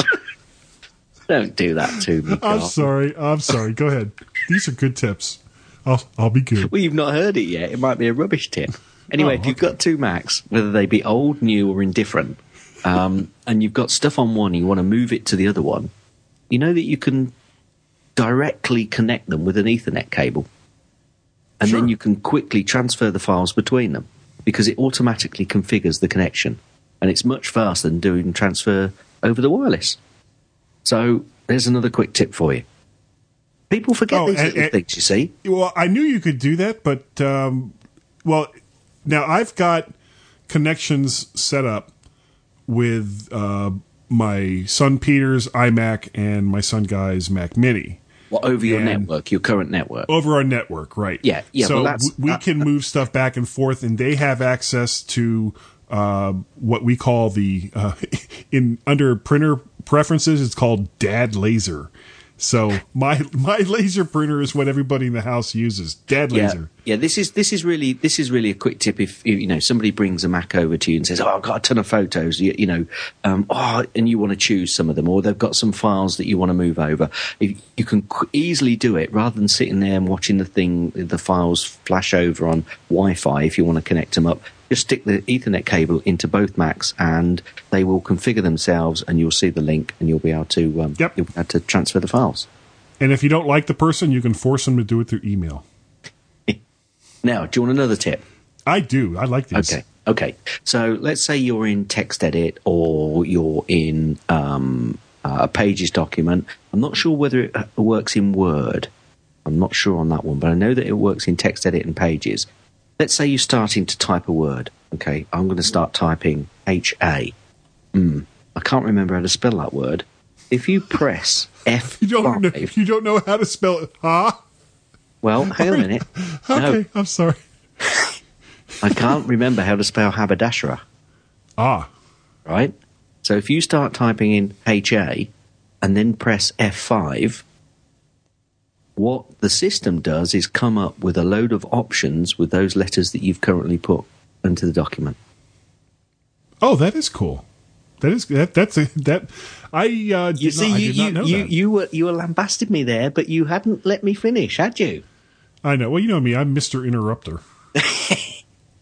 Don't do that to me. I'm sorry, I'm sorry. Go ahead. These are good tips. I'll I'll be good. Well, you've not heard it yet. It might be a rubbish tip. Anyway, Oh, if you've got two Macs, whether they be old, new, or indifferent, um, and you've got stuff on one and you want to move it to the other one, you know that you can directly connect them with an Ethernet cable. And then you can quickly transfer the files between them because it automatically configures the connection. And it's much faster than doing transfer over the wireless. So there's another quick tip for you. People forget Oh, these and- little and- things, you see. Well, I knew you could do that, but um, well, now I've got connections set up with uh, my son Peter's iMac and my son Guy's Mac Mini Well, over your network, your current network. over our network, right? Yeah, yeah, So well, that's- we uh, can move stuff back and forth, and they have access to uh, what we call the uh, in under printer preferences. It's called Dad Laser. So my my laser printer is what everybody in the house uses. Dad yeah, Laser. yeah. This is this is really this is really a quick tip. If you you know somebody brings a Mac over to you and says, "Oh, I've got a ton of photos," you, you know, um, oh, and you want to choose some of them, or they've got some files that you want to move over, if, you can qu- easily do it rather than sitting there and watching the thing, the files flash over on Wi-Fi. If you want to connect them up, just stick the Ethernet cable into both Macs, and they will configure themselves, and you'll see the link, and you'll be able to um, Yep. you'll be able to transfer the files. And if you don't like the person, you can force them to do it through email. Now, do you want another tip? I do. I like these. Okay. Okay. So let's say you're in TextEdit or you're in um, uh, a Pages document. I'm not sure whether it uh, works in Word. I'm not sure on that one, but I know that it works in TextEdit and Pages. Let's say you're starting to type a word. Okay. I'm going to start typing H A. Mm, I can't remember how to spell that word. If you press F5, You don't know. You don't know how to spell it, huh? well, hang on a minute. Okay, No, I'm sorry. I can't remember how to spell haberdashery. Ah, right? So if you start typing in HA and then press F5, what the system does is come up with a load of options with those letters that you've currently put into the document. oh, that is cool. That is that. That's a that. I uh, You see, not, you you, you, you were you were lambasted me there, but you hadn't let me finish, had you? I know. Well, you know me. I'm Mister Interrupter.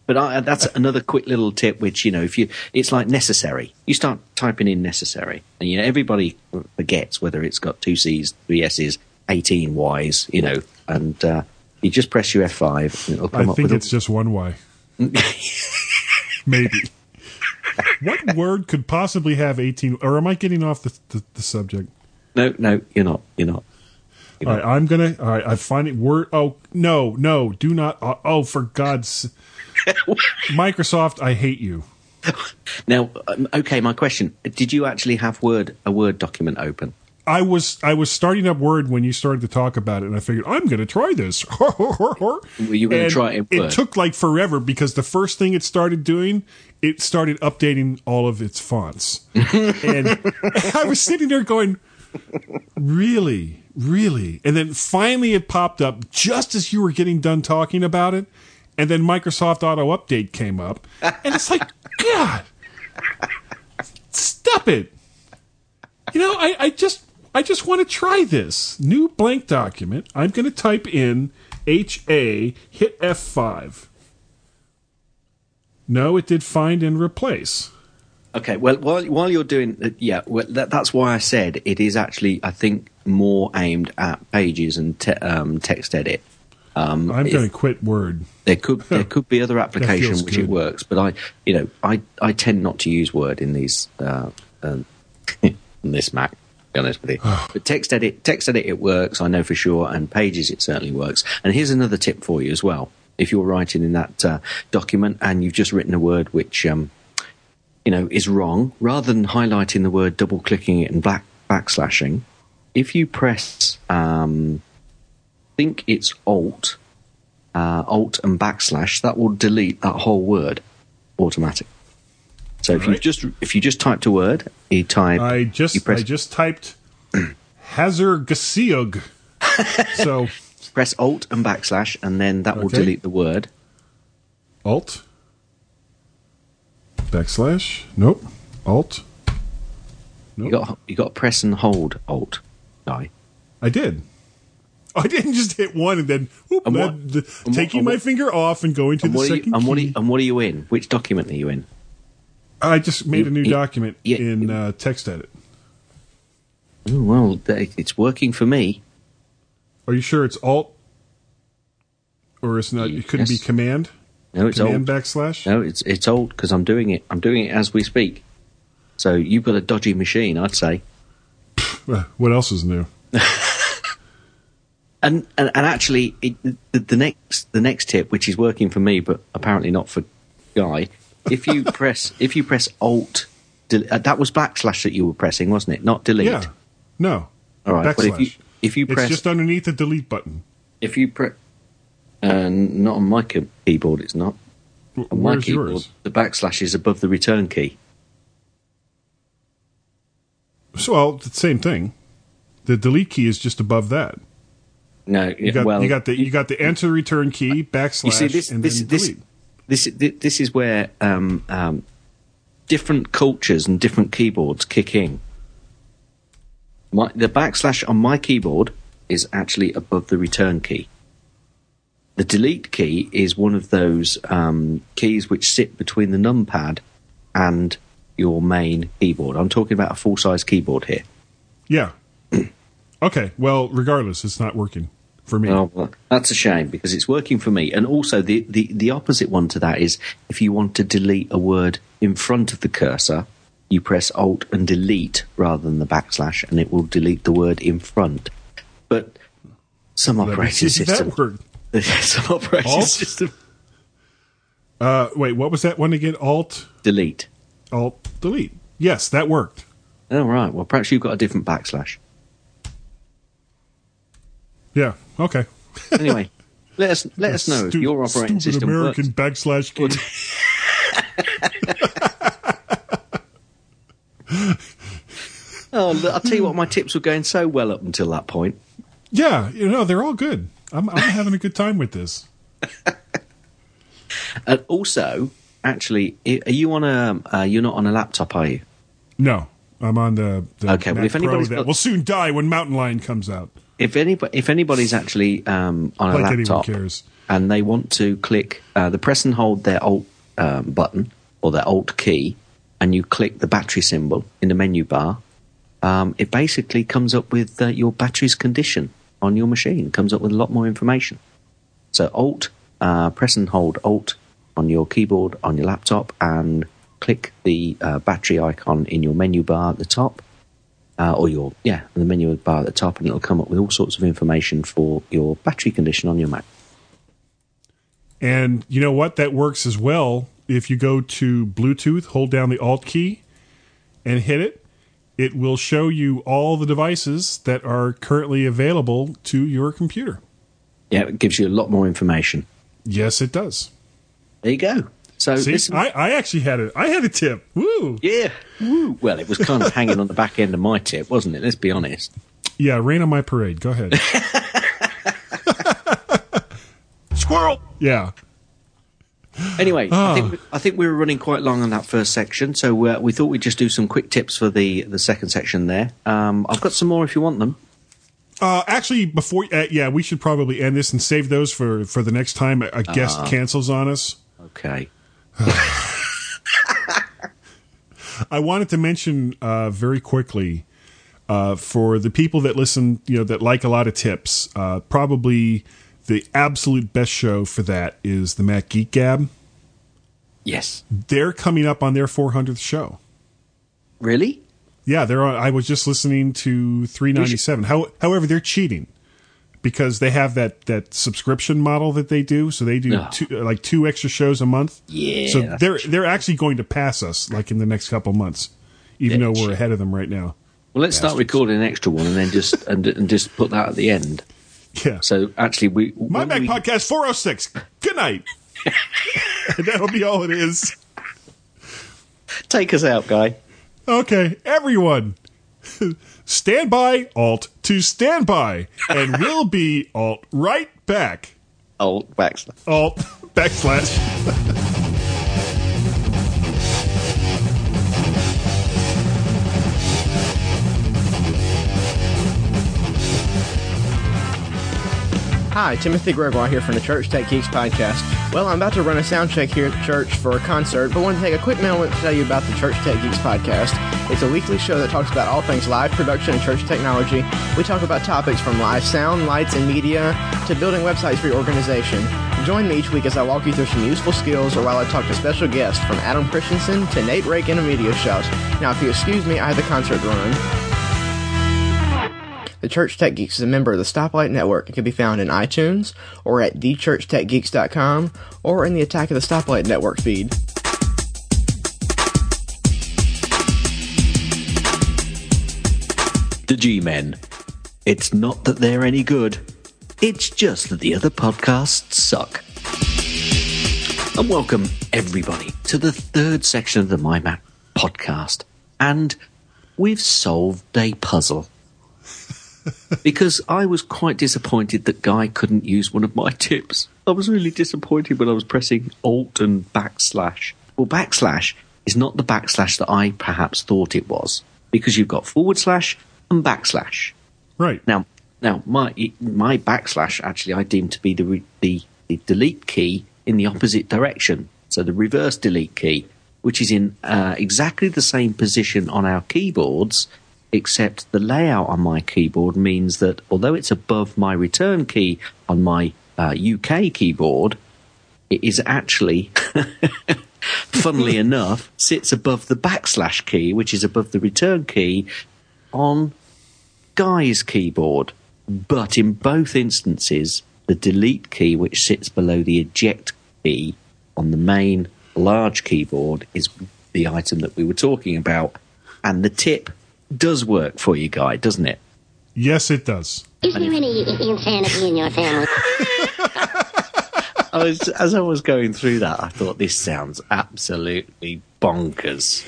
But I, that's another quick little tip, which you know, if you, it's like necessary. You start typing in necessary, and you know everybody forgets whether it's got two C's, three S's, eighteen Y's, you know, and uh, you just press your F five, and it'll I come up think with. it's just one Y. Maybe. what word could possibly have 18? Or am I getting off the, the, the subject? no, no, you're not. You're not. All right, I'm gonna. All right, I find it. Word. Oh no, no, do not. Oh, oh for God's. Microsoft, I hate you. Now, um, okay, my question: Did you actually have Word a Word document open? I was I was starting up Word when you started to talk about it, and I figured I'm going to try this. Were you going to try it It took like forever because the first thing it started doing, it started updating all of its fonts, and I was sitting there going, "Really, really?" And then finally, it popped up just as you were getting done talking about it, and then Microsoft Auto Update came up, and it's like, God, stop it! You know, I, I just I just want to try this new blank document. I'm going to type in H A, hit F5. No, it did find and replace. Okay, well, while while you're doing, uh, yeah, well, that, that's why I said it is actually, I think, more aimed at pages and te- um, TextEdit. Um, I'm going to quit Word. There could there could be other application feels which good. it works, but I you know I I tend not to use Word in these uh, um, in this Mac. Be honest with you, but TextEdit text edit it works. I know for sure, and Pages it certainly works. And here's another tip for you as well. If you're writing in that uh, document and you've just written a word which um, you know is wrong, rather than highlighting the word, double clicking it, and black backslashing, if you press um, think it's Alt uh, Alt and backslash, that will delete that whole word automatic. So if you just if you just typed a word, you type. I just press, I just typed Hazard Gasiog. so press Alt and backslash, and then that will Okay. delete the word. Alt backslash. Nope. Alt. You got you got to press and hold Alt. Guy. I did. I didn't just hit one and then whoop, And what- that- the- and taking and my what- finger off and going to the what, are you, second and, what are you, and what are you in? Which document are you in? I just made a new document in uh, TextEdit. Oh, well, it's working for me. Are you sure it's Alt? Or it's not? It couldn't Yes. be Command. No, it's Command Alt. backslash. No, it's it's old because I'm doing it. I'm doing it as we speak. So you've got a dodgy machine, I'd say. Uh, What else is new? And and, and actually, it, the, the next the next tip, which is working for me, but apparently not for Guy, if you press if you press Alt, del- uh, that was backslash that you were pressing, wasn't it? Not delete. Yeah. No. All right. But if you Backslash. if you It's press just underneath the delete button. if you press, uh, not on my key- keyboard, it's not. On my keyboard, yours? the backslash is above the return key. So, well, the same thing. The delete key is just above that. No, You got well, you got the you got the enter return key backslash You see, this and this then this, delete. This this is where um, um, different cultures and different keyboards kick in. My, the backslash on my keyboard is actually above the return key. The delete key is one of those um, keys which sit between the numpad and your main keyboard. I'm talking about a full size keyboard here. Yeah. okay. Well, regardless, it's not working for me. Oh, well, that's a shame because it's working for me. And also, the, the, the opposite one to that is if you want to delete a word in front of the cursor, you press Alt and delete rather than the backslash, and it will delete the word in front. But some Let operating see system, that word. some operating Alt? system, Uh, wait, what was that one again? Alt delete. Alt delete. Yes, that worked. All right. well perhaps you've got a different backslash. Yeah. Okay. Anyway, let us let us know if Stu- your operating system American works. backslash key. Oh, look, I'll tell you what, my tips were going so well up until that point. yeah, you know they're all good. I'm I'm having a good time with this. And also, actually, are you on a? Uh, you're not on a laptop, are you? No, I'm on the, the Okay, well, Mac if Pro anybody's that got- will soon die when Mountain Lion comes out. If anybody, if anybody's actually um, on a Like anyone laptop and they want to click uh, the press and hold their Alt um, button or their Alt key, and you click the battery symbol in the menu bar, um, it basically comes up with uh, your battery's condition on your machine. Comes up with a lot more information. So Alt, uh, press and hold Alt on your keyboard on your laptop, and click the uh, battery icon in your menu bar at the top, uh, or your yeah, the menu bar at the top, and it'll come up with all sorts of information for your battery condition on your Mac. And you know what? That works as well if you go to Bluetooth, hold down the Alt key, and hit it. it will show you all the devices that are currently available to your computer. Yeah, it gives you a lot more information. Yes, it does. There you go. So See, I, I actually had a I had a tip. Woo! yeah, Woo. well, it was kind of hanging on the back end of my tip, wasn't it? Let's be honest. Yeah, rain on my parade. Go ahead. Squirrel! yeah. Anyway, Ah. I think I think we were running quite long on that first section, so uh, we thought we'd just do some quick tips for the the second section there. Um, I've got some more if you want them. Uh, actually, before uh, yeah, we should probably end this and save those for for the next time a, a guest Ah. cancels on us. Okay. I wanted to mention uh, very quickly uh, for the people that listen, you know, that like a lot of tips. Uh, probably the absolute best show for that is the Mac Geek Gab. Yes. They're coming up on their 400th show. Really? Yeah, they're. On, I was just listening to 397. How, however, they're cheating because they have that that subscription model that they do. So they do No. two, like two extra shows a month. Yeah, So they're they're actually going to pass us like in the next couple months, even Yeah, though we're ahead of them right now. Well, let's start recording an extra one and then just and, and just put that at the end. Yeah. So actually, we My Mac we- Podcast 406. Good night. that'll be all it is. take us out, guy. Okay, everyone. Stand by, Alt to stand by, and we'll be Alt right back. Alt backslash. Alt backslash. Hi, Timothy Gregoire here from the Church Tech Geeks podcast. Well, I'm about to run a sound check here at the church for a concert, but want to take a quick moment to tell you about the Church Tech Geeks podcast. It's a weekly show that talks about all things live production and church technology. We talk about topics from live sound, lights, and media to building websites for your organization. Join me each week as I walk you through some useful skills or while I talk to special guests from Adam Christensen to Nate Reagan and Media Shout. Now, if you excuse me, I have the concert to run. The Church Tech Geeks is a member of the Stoplight Network and can be found in iTunes or at thechurchtechgeeks.com or in the Attack of the Stoplight Network feed. The G Men. It's not that they're any good. It's just that the other podcasts suck. And welcome everybody to the third section of the MyMac podcast. And we've solved a puzzle. Because I was quite disappointed that Guy couldn't use one of my tips. I was really disappointed when I was pressing Alt and backslash. Well, backslash is not the backslash that I perhaps thought it was, because you've got forward slash and backslash. Right. Now, now my my backslash actually I deem to be the re- the, the delete key in the opposite direction. So the reverse delete key, which is in uh, exactly the same position on our keyboards, except the layout on my keyboard means that although it's above my return key on my uh, UK keyboard, it is actually, funnily enough, sits above the backslash key, which is above the return key on Guy's keyboard. But in both instances, the delete key, which sits below the eject key on the main large keyboard, is the item that we were talking about. And the tip does work for you, Guy, doesn't it? Yes, it does. Is there any insanity in your family? I was, as I was going through that, I thought this sounds absolutely bonkers.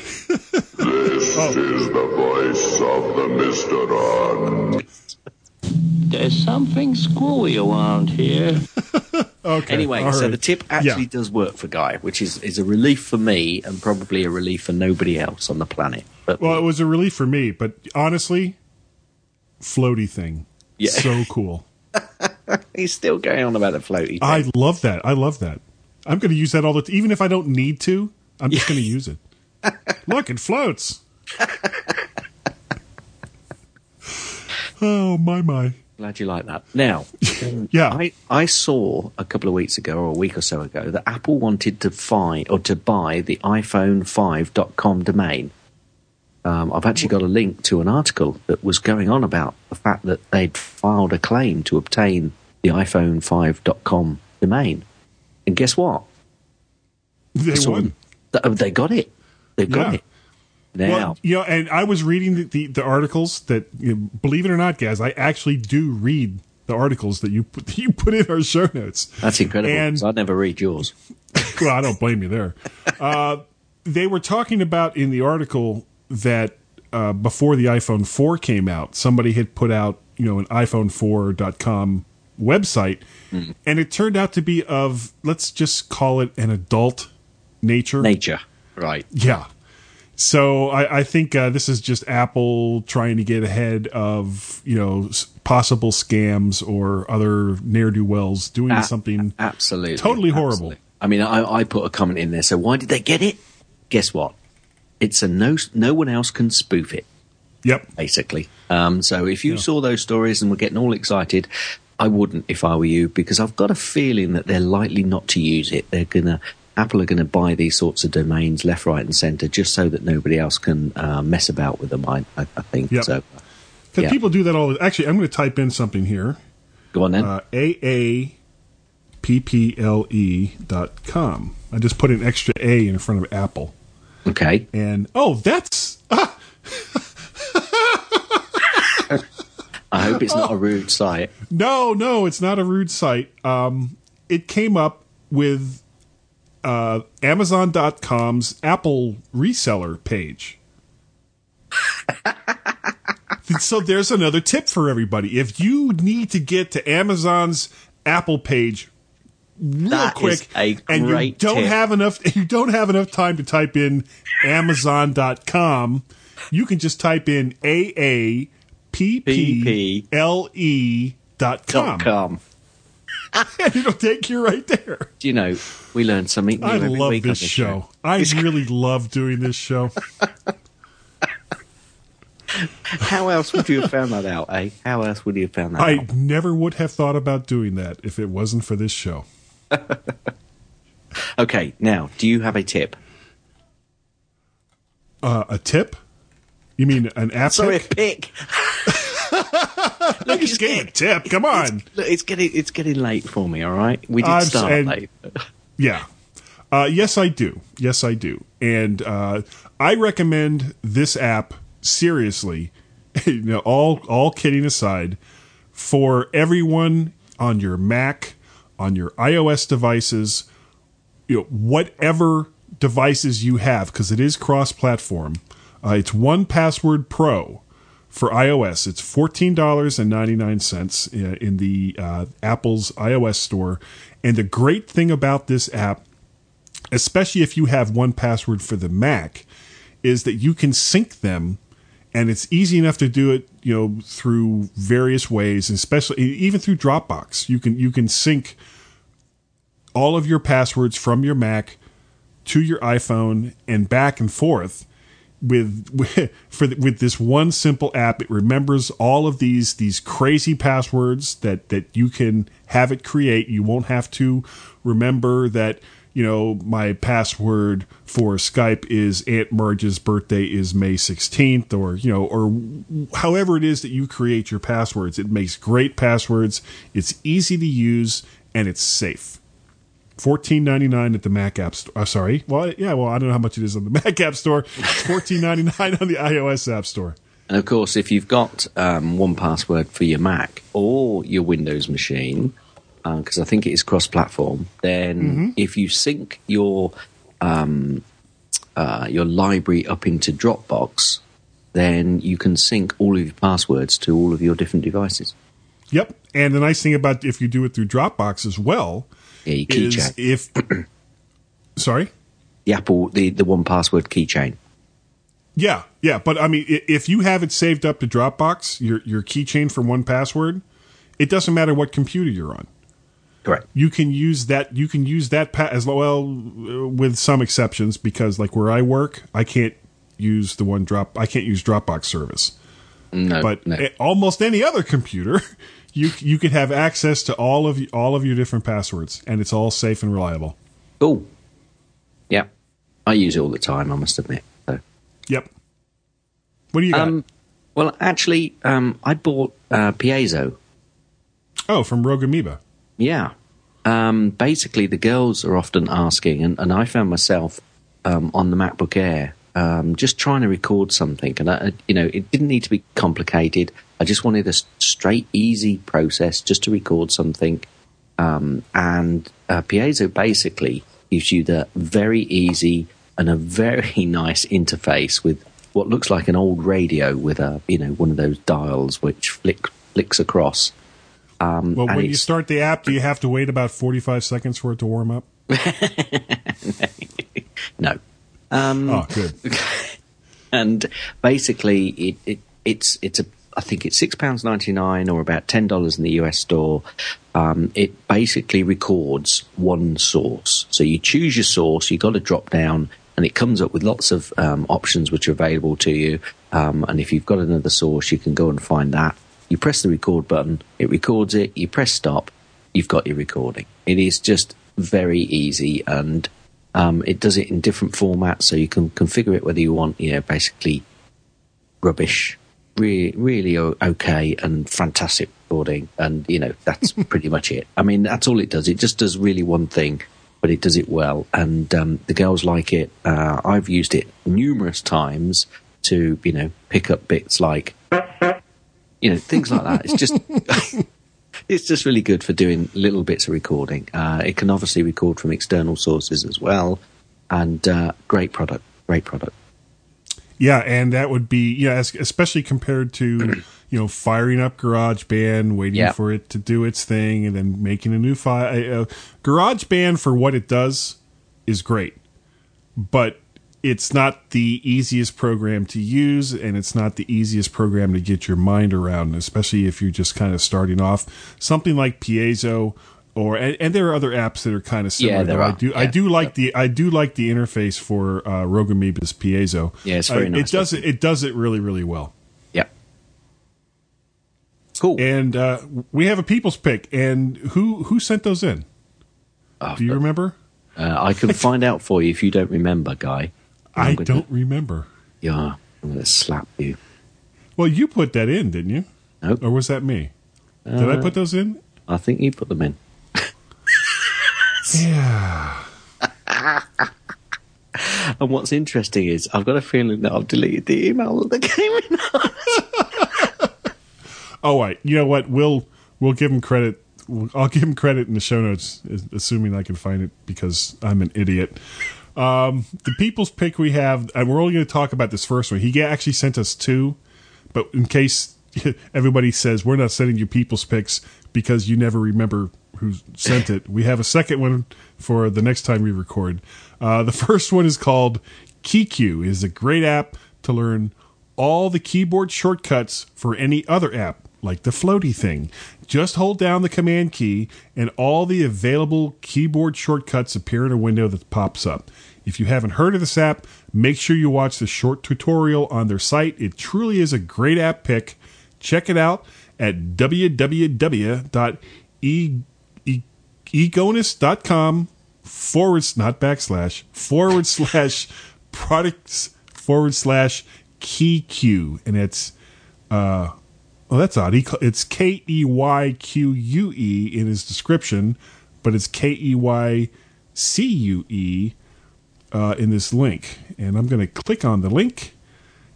Oh. This is the voice of the Mr. There's something screwy around here. Okay. Anyway, all so right. the tip actually Yeah. does work for Guy, which is, is a relief for me and probably a relief for nobody else on the planet. But Well, it was a relief for me, but honestly, floaty thing. Yeah. So cool. he's still going on about the floaty. Thing. I love that. I love that. I'm going to use that all the time. Even if I don't need to, I'm just going to use it. Look, it floats. oh, my, my. Glad you like that. Now, yeah, I, I saw a couple of weeks ago or a week or so ago that Apple wanted to find or to buy the iPhone5.com domain. Um, I've actually got a link to an article that was going on about the fact that they'd filed a claim to obtain the iPhone5.com domain. And guess what? They won. th- They got it. They got Yeah. it. Now, Well, you know, and I was reading the, the, the articles that, you know, believe it or not, guys, I actually do read the articles that you put, that you put in our show notes. that's incredible. And I'd never read yours. well, I don't blame you there. Uh, they were talking about in the article that uh, before the iPhone 4 came out, somebody had put out, you know, an iPhone4.com website, and it turned out to be of, let's just call it an adult nature. Nature, right? Yeah. So I, I think uh, this is just Apple trying to get ahead of you know possible scams or other ne'er do wells doing A- something absolutely totally horrible. absolutely. I mean, I, I put a comment in there. So why did they get it? Guess what? It's a no. No one else can spoof it. Yep. Basically. Um, so if you saw those stories and were getting all excited, I wouldn't if I were you because I've got a feeling that they're likely not to use it. They're gonna. Apple are going to buy these sorts of domains left, right, and centre just so that nobody else can uh, mess about with them. I, I, think Yep. so. Because Yeah. people do that all. The actually, I'm going to type in something here. Go on then. Uh, AAPPLE E dot com. I just put an extra A in front of Apple. Okay. And oh, that's ah, I hope it's not a rude site. no, no, it's not a rude site. Um, it came up with uh, Amazon.com's Apple reseller page. so there's another tip for everybody. If you need to get to Amazon's Apple page real That quick and you don't tip. have enough you don't have enough time to type in amazon.com, you can just type in a a p p l e dot com. it'll take you right there. Do you know, we learn something I love week this this show. I really love doing this show. How else would you have found that out, eh? How else would you have found that I out? never would have thought about doing that if it wasn't for this show. Okay, now, do you have a tip? Uh, a tip? You mean an app Sorry, pick? pick. I just gave a tip. Come on. Look, it's getting it's getting late for me. All right, we did I'm start saying- late. Yeah. Uh, yes, I do. Yes, I do. And uh, I recommend this app seriously. you know, all all kidding aside, for everyone on your Mac, on your iOS devices, you know, whatever devices you have, because it is cross-platform. Uh, it's 1Password Pro for iOS. It's fourteen dollars and ninety nine cents in the uh, Apple's iOS store. And the great thing about this app, especially if you have 1Password for the Mac, is that you can sync them, and it's easy enough to do it. You know, through various ways, especially even through Dropbox. You can you can sync all of your passwords from your Mac to your iPhone and back and forth with, with for the, with this one simple app it remembers all of these these crazy passwords that that you can have it create. You won't have to remember that you know my password for Skype is Aunt Marge's birthday is May 16th or you know or however it is that you create your passwords. It makes great passwords. It's easy to use and it's safe Fourteen ninety nine at the Mac App Store. Uh, sorry, well, yeah, well, I don't know how much it is on the Mac App Store. It's fourteen ninety nine on the iOS App Store. And of course, if you've got um, 1Password for your Mac or your Windows machine, because I think it is cross-platform, then Mm-hmm. if you sync your um, uh, your library up into Dropbox, then you can sync all of your passwords to all of your different devices. Yep, and the nice thing about if you do it through Dropbox as well Yeah, your is keychain. if sorry, The Apple, the the 1Password keychain. yeah, yeah, but I mean, if you have it saved up to Dropbox, your your keychain for 1Password, it doesn't matter what computer you're on. Correct. you can use that you can use that pa- as well with some exceptions because like where I work I can't use the one drop I can't use Dropbox service No, but no. almost any other computer you you could have access to all of all of your different passwords and it's all safe and reliable Cool. Yeah, I use it all the time. I must admit. So. yep what do you got Um, well, actually, um, I bought uh, Piezo. oh from Rogue Amoeba Yeah. Um, basically, the girls are often asking, and, and I found myself um, on the MacBook Air um, just trying to record something, and I, you know, it didn't need to be complicated. I just wanted a straight, easy process just to record something. Um, and uh, Piezo basically gives you the very easy and a very nice interface with what looks like an old radio with a you know one of those dials which flick flicks across. Um, Well, when you start the app, do you have to wait about 45 seconds for it to warm up? no. Um, oh, good. and basically, it, it it's it's a I think it's six pounds ninety nine or about ten dollars in the US store. Um, it basically records one source. So you choose your source. you've got to drop down, and it comes up with lots of um, options which are available to you. Um, and if you've got another source, you can go and find that. You press the record button. It records it. You press stop. You've got your recording. It is just very easy and um, it does it in different formats, so you can configure it whether you want, you know, basically rubbish, really, really okay, and fantastic recording, and you know that's pretty much it. I mean, that's all it does. It just does really one thing, but it does it well, and um, the girls like it. Uh, I've used it numerous times to, you know, pick up bits like, you know, things like that. It's just. It's just really good for doing little bits of recording. Uh, it can obviously record from external sources as well, and uh, great product. Great product. Yeah, and that would be yeah, es- especially compared to you know firing up GarageBand, waiting Yeah. for it to do its thing, and then making a new file. Uh, GarageBand for what it does is great, but it's not the easiest program to use, and it's not the easiest program to get your mind around, especially if you're just kind of starting off. Something like Piezo. Or, and, and there are other apps that are kind of similar. Yeah, there though. I are. do. I do like the. I do like the interface for uh, Rogue Amoeba's Piezo. Yeah, it's very Uh, nice It does it. It does it really, really well. Yep. Cool. And uh, we have a people's pick. And who who sent those in? do you remember? Uh, I can find out for you if you don't remember, Guy. I gonna- don't remember. Yeah, I'm going to slap you. Well, you put that in, didn't you? Nope. Or was that me? Did I Uh, put those in? I think you put them in. Yeah. And what's interesting is I've got a feeling that I've deleted the email that they came in. Oh, right. You know what? We'll we'll give him credit. I'll give him credit in the show notes, assuming I can find it because I'm an idiot. Um, the people's pick we have, and we're only going to talk about this first one. He actually sent us two, but in case everybody says we're not sending you people's picks because you never remember who sent it, we have a second one for the next time we record. Uh, the first one is called KeyCue. Is a great app to learn all the keyboard shortcuts for any other app, like the floaty thing. Just hold down the command key, and all the available keyboard shortcuts appear in a window that pops up. If you haven't heard of this app, make sure you watch the short tutorial on their site. It truly is a great app pick. Check it out at www.ergonis.com forward, not backslash, forward slash products forward slash key Q. And it's, uh, well, that's odd. He, it's K E Y Q U E in his description, but it's K E Y C U E uh, in this link. And I'm going to click on the link.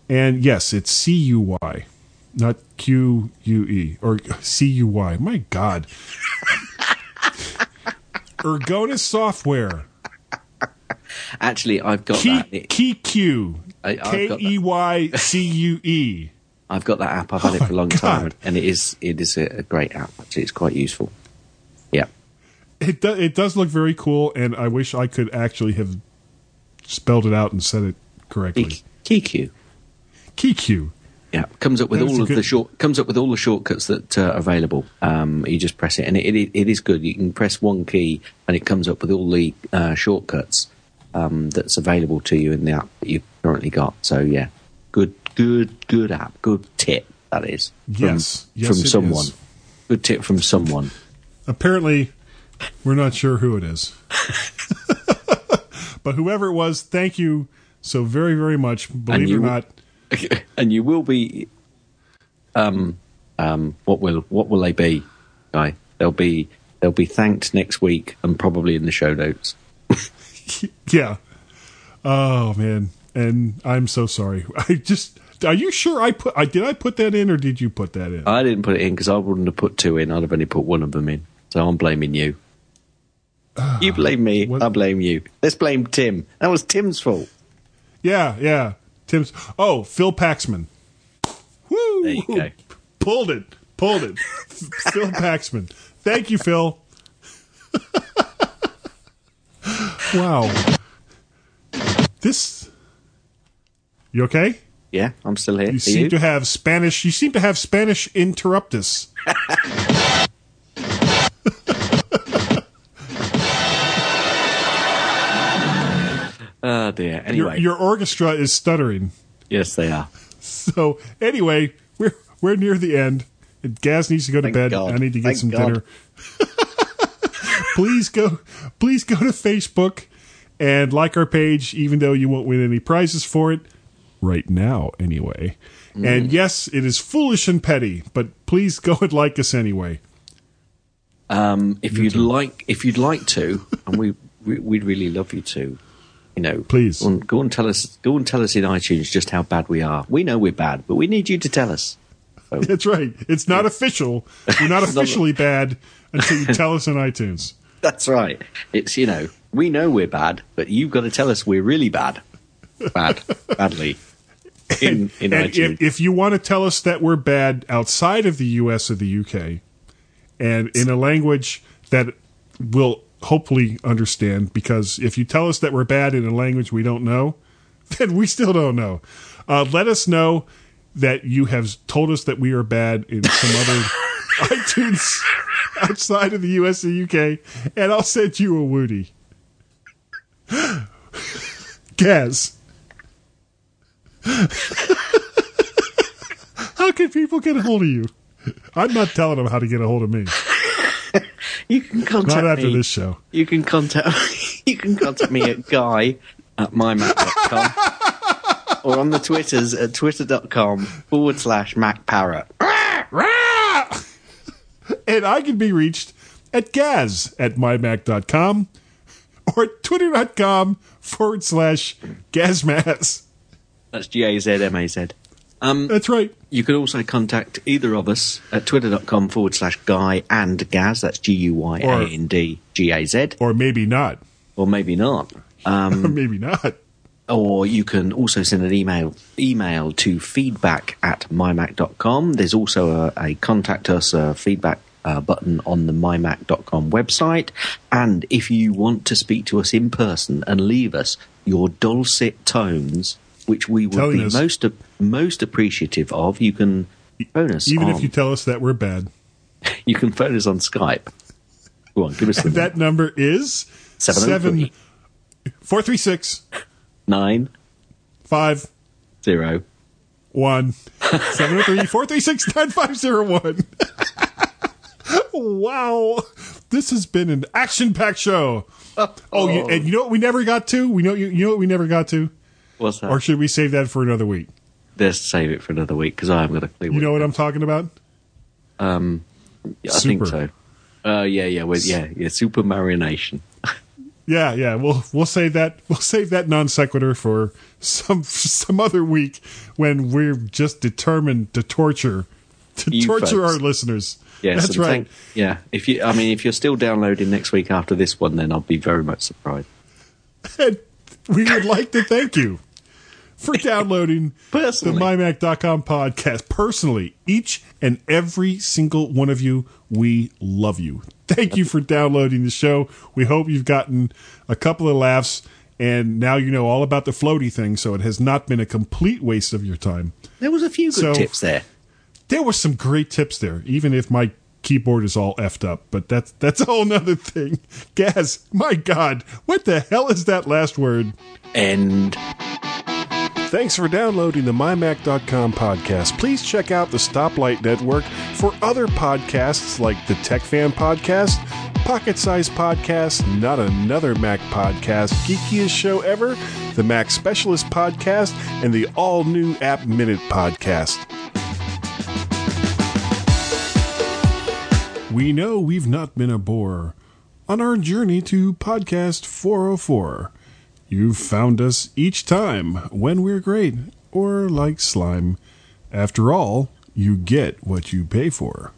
And yes, it's C U Y, not Q U E or C U Y. My God. Ergonis Software. Actually, I've got Key, that. Key Q. Got E Y C U E. I've got that app. I've had Oh it for a long time, and it is it is a, a great app. Actually, it's quite useful. Yeah. It do, it does look very cool, and I wish I could actually have spelled it out and said it correctly. KeyCue. KeyCue. Yeah, comes up with all of the short comes up with all the shortcuts that uh, are available. Um, you just press it, and it, it it is good. You can press one key, and it comes up with all the uh, shortcuts um, that's available to you in the app that you've currently got. So yeah, good, good, good app. Good tip that is. From, Yes. Yes, from someone. is. Good tip from someone. Apparently, we're not sure who it is. but whoever it was, thank you so very, very much. Believe it or not, and you will be um um what will what will they be guy they'll be they'll be thanked next week and probably in the show notes yeah. Oh man. and I'm so sorry. I just. Are you sure I put? I did I put that in, or did you put that in? I didn't put it in because I wouldn't have put two in. I'd have only put one of them in. So I'm blaming you. you blame me. I blame you. Let's blame Tim. That was Tim's fault. Yeah, yeah. Tim's. Oh, Phil Paxman. Woo! There you go. Pulled it. Pulled it. Phil Paxman. Thank you, Phil. wow. This. You okay? Yeah, I'm still here. You Are seem you? to have Spanish. You seem to have Spanish interruptus. Oh dear. Your, Anyway, your orchestra is stuttering. yes, they are. So anyway, we're we're near the end. Gaz needs to go to Thank bed. God. I need to get Thank some God. dinner. please go please go to Facebook and like our page, even though you won't win any prizes for it. Right now, anyway. Mm. And yes, it is foolish and petty, but please go and like us anyway. Um, if you'd like, if you'd like to, and we, we we'd really love you to, you know, Please. go and, go and tell us, go and tell us in iTunes just how bad we are. We know we're bad, but we need you to tell us. That's right. It's not official. We're not officially bad until you tell us in iTunes. That's right. It's you know, we know we're bad, but you've got to tell us we're really bad, bad, badly. In in and iTunes. if, if you want to tell us that we're bad outside of the US or the UK, and in a language that we'll hopefully understand, because if you tell us that we're bad in a language we don't know, then we still don't know. Uh, let us know that you have told us that we are bad in some other iTunes outside of the US and UK, and I'll send you a Woody. Gaz. How can people get a hold of you? I'm not telling them how to get a hold of me. you can contact Not after me. this show. You can contact you can contact me at guy at mymac.com or on the Twitters at twitter.com forward slash macparrot. And I can be reached at gaz at mymac.com or at twitter.com forward slash gazmaz. That's G A Z M A Z. Um, That's right. You can also contact either of us at twitter.com forward slash guy and gaz. That's G U Y A N D G A Z. Or maybe not. Or maybe not. Um, Or maybe not. or you can also send an email email to feedback at mymac.com. There's also a, a contact us uh feedback uh, button on the mymac.com website. And if you want to speak to us in person and leave us your dulcet tones, which we would Telling be us- most most appreciative of, you can phone us. Even on, if you tell us that we're bad. you can phone us on Skype. Go on, give us that number is 703. 436 nine 5 zero 1 703 436 9501. Wow. This has been an action packed show. Oh, you, and you know what we never got to? We know you, you know what we never got to? What's that? Or should we save that for another week? Let's save it for another week because I haven't got a clue. You know what I'm talking about? Um, yeah, I think so. Uh, yeah, yeah, yeah, yeah. Super marination. Yeah, yeah. We'll we'll save that we'll save that non sequitur for some some other week when we're just determined to torture to You torture folks. our listeners. Yes, That's right. thank- yeah, if you, I mean, if you're still downloading next week after this one, then I'll be very much surprised. And we would like to thank you for downloading Personally. the MyMac.com podcast. Personally, each and every single one of you, we love you. Thank you for downloading the show. We hope you've gotten a couple of laughs, and now you know all about the floaty thing, so it has not been a complete waste of your time. There was a few good So- tips there. There were some great tips there, even if my keyboard is all effed up. But that's that's a whole nother thing. Gaz, my God, what the hell is that last word? And Thanks for downloading the MyMac.com podcast. Please check out the Stoplight Network for other podcasts like the Tech Fan Podcast, Pocket Size Podcast, Not Another Mac Podcast, Geekiest Show Ever, the Mac Specialist Podcast, and the all new App Minute Podcast. We know we've not been a bore on our journey to podcast 404. You've found us each time when we're great or like slime. After all, you get what you pay for.